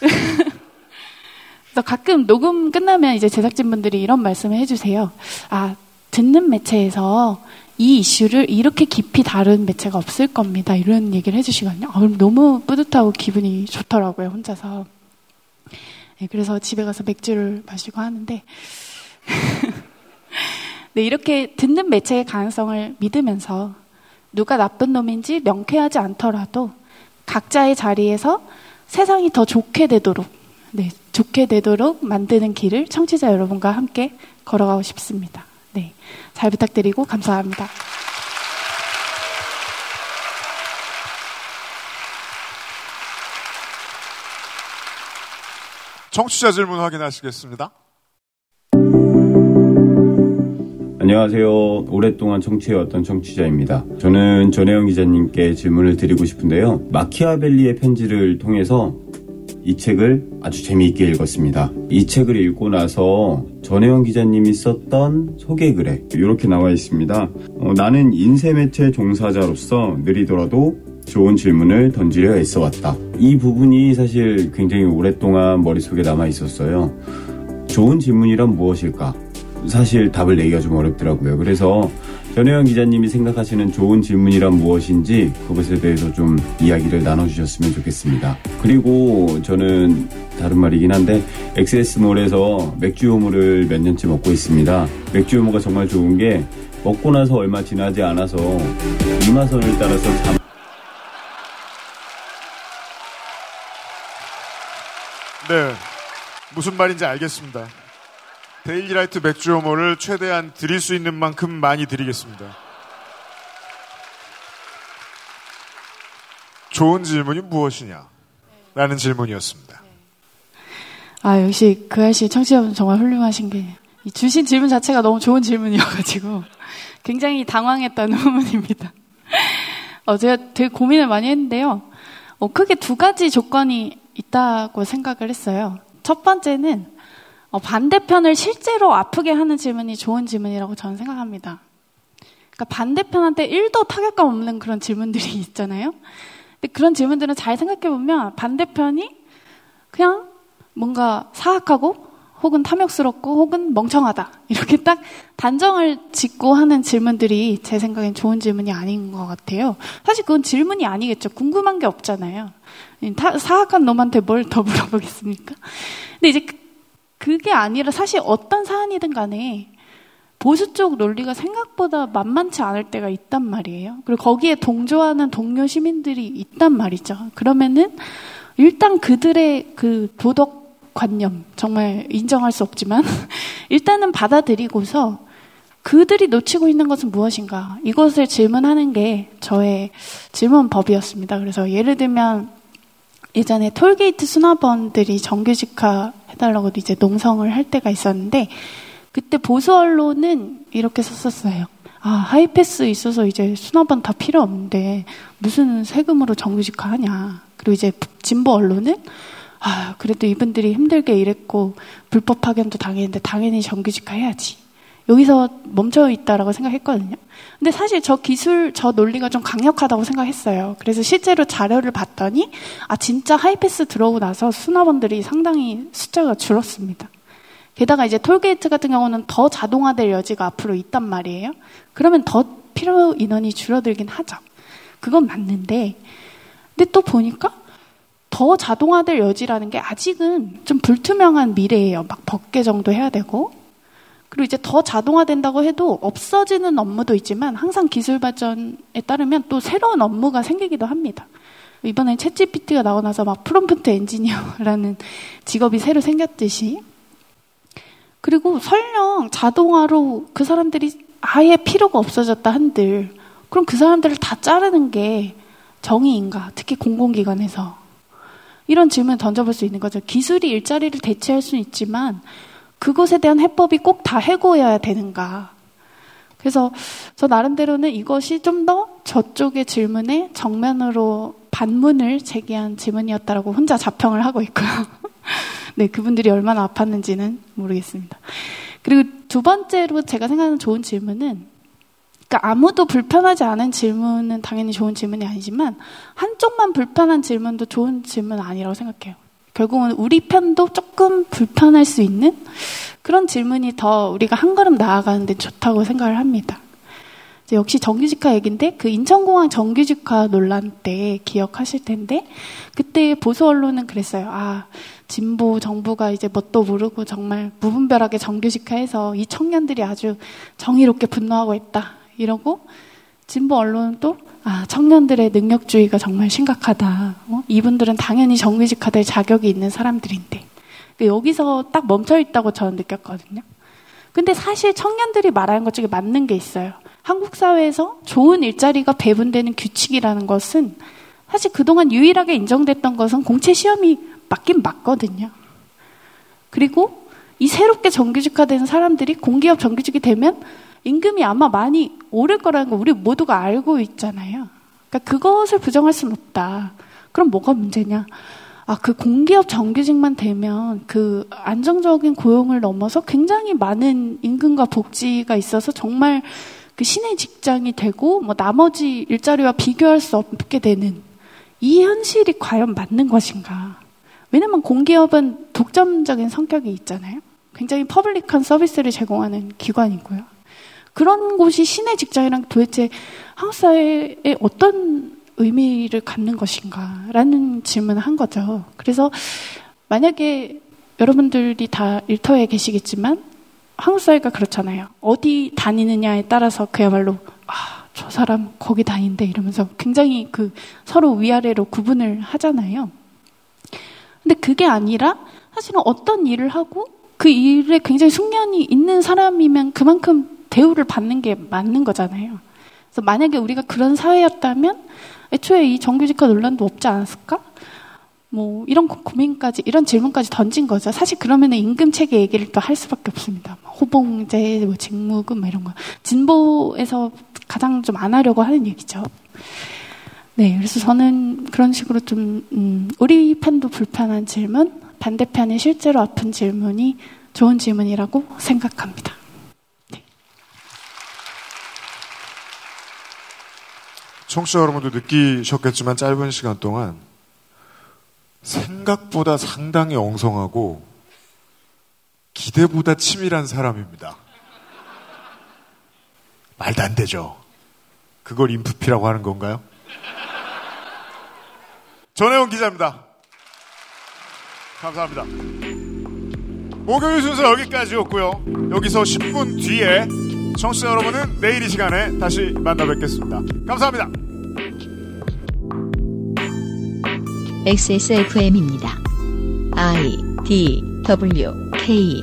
그래서 가끔 녹음 끝나면 이제 제작진분들이 이런 말씀을 해주세요. 아, 듣는 매체에서 이 이슈를 이렇게 깊이 다룬 매체가 없을 겁니다. 이런 얘기를 해주시거든요. 아, 너무 뿌듯하고 기분이 좋더라고요, 혼자서. 네, 그래서 집에 가서 맥주를 마시고 하는데. 네, 이렇게 듣는 매체의 가능성을 믿으면서 누가 나쁜 놈인지 명쾌하지 않더라도 각자의 자리에서 세상이 더 좋게 되도록, 네, 좋게 되도록 만드는 길을 청취자 여러분과 함께 걸어가고 싶습니다. 네, 잘 부탁드리고 감사합니다. 청취자 질문 확인하시겠습니다. 안녕하세요. 오랫동안 청취해왔던 청취자입니다. 저는 전혜영 기자님께 질문을 드리고 싶은데요. 마키아벨리의 편지를 통해서 이 책을 아주 재미있게 읽었습니다. 이 책을 읽고 나서 전혜영 기자님이 썼던 소개글에 이렇게 나와 있습니다. 어, 나는 인쇄매체 종사자로서 느리더라도 좋은 질문을 던지려 애써왔다. 이 부분이 사실 굉장히 오랫동안 머릿속에 남아 있었어요. 좋은 질문이란 무엇일까? 사실 답을 내기가 좀 어렵더라고요. 그래서 전혜영 기자님이 생각하시는 좋은 질문이란 무엇인지 그것에 대해서 좀 이야기를 나눠주셨으면 좋겠습니다. 그리고 저는 다른 말이긴 한데 엑세스몰에서 맥주 요물을 몇 년째 먹고 있습니다. 맥주 요물가 정말 좋은 게 먹고 나서 얼마 지나지 않아서 이마선을 따라서 잠 네. 무슨 말인지 알겠습니다. 데일리라이트 맥주호모를 최대한 드릴 수 있는 만큼 많이 드리겠습니다. 좋은 질문이 무엇이냐? 라는 질문이었습니다. 아, 역시 그 아저씨 청취자분 정말 훌륭하신 게, 이 주신 질문 자체가 너무 좋은 질문이어가지고, 굉장히 당황했다는 부분입니다. 어, 제가 되게 고민을 많이 했는데요. 어, 크게 두 가지 조건이 있다고 생각을 했어요. 첫 번째는, 어, 반대편을 실제로 아프게 하는 질문이 좋은 질문이라고 저는 생각합니다. 그러니까 반대편한테 1도 타격감 없는 그런 질문들이 있잖아요. 근데 그런 질문들은 잘 생각해보면 반대편이 그냥 뭔가 사악하고 혹은 탐욕스럽고 혹은 멍청하다. 이렇게 딱 단정을 짓고 하는 질문들이 제 생각엔 좋은 질문이 아닌 것 같아요. 사실 그건 질문이 아니겠죠. 궁금한 게 없잖아요. 타, 사악한 놈한테 뭘 더 물어보겠습니까? 근데 이제 그, 그게 아니라 사실 어떤 사안이든 간에 보수 쪽 논리가 생각보다 만만치 않을 때가 있단 말이에요. 그리고 거기에 동조하는 동료 시민들이 있단 말이죠. 그러면은 일단 그들의 그 도덕 관념 정말 인정할 수 없지만 일단은 받아들이고서 그들이 놓치고 있는 것은 무엇인가 이것을 질문하는 게 저의 질문법이었습니다. 그래서 예를 들면 예전에 톨게이트 수납원들이 정규직화 해달라고 이제 농성을 할 때가 있었는데 그때 보수 언론은 이렇게 썼었어요. 아, 하이패스 있어서 이제 수납원 다 필요 없는데 무슨 세금으로 정규직화 하냐. 그리고 이제 진보 언론은 아, 그래도 이분들이 힘들게 일했고 불법 파견도 당했는데 당연히 정규직화 해야지. 여기서 멈춰 있다라고 생각했거든요. 근데 사실 저 기술, 저 논리가 좀 강력하다고 생각했어요. 그래서 실제로 자료를 봤더니, 아, 진짜 하이패스 들어오고 나서 수납원들이 상당히 숫자가 줄었습니다. 게다가 이제 톨게이트 같은 경우는 더 자동화될 여지가 앞으로 있단 말이에요. 그러면 더 필요 인원이 줄어들긴 하죠. 그건 맞는데, 근데 또 보니까 더 자동화될 여지라는 게 아직은 좀 불투명한 미래예요. 막 법계 정도 해야 되고. 그리고 이제 더 자동화된다고 해도 없어지는 업무도 있지만 항상 기술 발전에 따르면 또 새로운 업무가 생기기도 합니다. 이번에 챗 GPT가 나오고 나서 막 프롬프트 엔지니어라는 직업이 새로 생겼듯이. 그리고 설령 자동화로 그 사람들이 아예 필요가 없어졌다 한들, 그럼 그 사람들을 다 자르는 게 정의인가? 특히 공공기관에서. 이런 질문을 던져볼 수 있는 거죠. 기술이 일자리를 대체할 수는 있지만 그것에 대한 해법이 꼭 다 해고여야 되는가. 그래서 저 나름대로는 이것이 좀 더 저쪽의 질문에 정면으로 반문을 제기한 질문이었다라고 혼자 자평을 하고 있고요. 네, 그분들이 얼마나 아팠는지는 모르겠습니다. 그리고 두 번째로 제가 생각하는 좋은 질문은 그러니까 아무도 불편하지 않은 질문은 당연히 좋은 질문이 아니지만 한쪽만 불편한 질문도 좋은 질문 아니라고 생각해요. 결국은 우리 편도 조금 불편할 수 있는 그런 질문이 더 우리가 한 걸음 나아가는데 좋다고 생각을 합니다. 역시 정규직화 얘기인데 그 인천공항 정규직화 논란 때 기억하실 텐데 그때 보수 언론은 그랬어요. 아 진보 정부가 이제 뭣도 모르고 정말 무분별하게 정규직화해서 이 청년들이 아주 정의롭게 분노하고 있다. 이러고 진보 언론은 또 아, 청년들의 능력주의가 정말 심각하다. 어? 이분들은 당연히 정규직화될 자격이 있는 사람들인데. 그러니까 여기서 딱 멈춰 있다고 저는 느꼈거든요. 근데 사실 청년들이 말하는 것 중에 맞는 게 있어요. 한국 사회에서 좋은 일자리가 배분되는 규칙이라는 것은 사실 그동안 유일하게 인정됐던 것은 공채 시험이 맞긴 맞거든요. 그리고 이 새롭게 정규직화된 사람들이 공기업 정규직이 되면 임금이 아마 많이 오를 거라는 거 우리 모두가 알고 있잖아요. 그러니까 그것을 부정할 수는 없다. 그럼 뭐가 문제냐? 아, 그 공기업 정규직만 되면 그 안정적인 고용을 넘어서 굉장히 많은 임금과 복지가 있어서 정말 그 신의 직장이 되고 뭐 나머지 일자리와 비교할 수 없게 되는 이 현실이 과연 맞는 것인가? 왜냐면 공기업은 독점적인 성격이 있잖아요. 굉장히 퍼블릭한 서비스를 제공하는 기관이고요. 그런 곳이 신의 직장이랑 도대체 한국 사회에 어떤 의미를 갖는 것인가 라는 질문을 한 거죠. 그래서 만약에 여러분들이 다 일터에 계시겠지만 한국 사회가 그렇잖아요. 어디 다니느냐에 따라서 그야말로 아, 저 사람 거기 다닌대 이러면서 굉장히 그 서로 위아래로 구분을 하잖아요. 근데 그게 아니라 사실은 어떤 일을 하고 그 일에 굉장히 숙련이 있는 사람이면 그만큼 대우를 받는 게 맞는 거잖아요. 그래서 만약에 우리가 그런 사회였다면 애초에 이 정규직화 논란도 없지 않았을까? 뭐 이런 고- 고민까지 이런 질문까지 던진 거죠. 사실 그러면은 임금 체계 얘기를 또 할 수밖에 없습니다. 뭐 호봉제, 뭐 직무금 뭐 이런 거 진보에서 가장 좀 안 하려고 하는 얘기죠. 네, 그래서 저는 그런 식으로 좀 음, 우리 편도 불편한 질문, 반대편이 실제로 아픈 질문이 좋은 질문이라고 생각합니다. 청취자 여러분도 느끼셨겠지만 짧은 시간 동안 생각보다 상당히 엉성하고 기대보다 치밀한 사람입니다. 말도 안 되죠. 그걸 인프피라고 하는 건가요? 전혜원 기자입니다. 감사합니다. 목요일 순서 여기까지였고요. 여기서 10분 뒤에 청취자 여러분은 내일 이 시간에 다시 만나 뵙겠습니다. 감사합니다. XSFM입니다. I D W K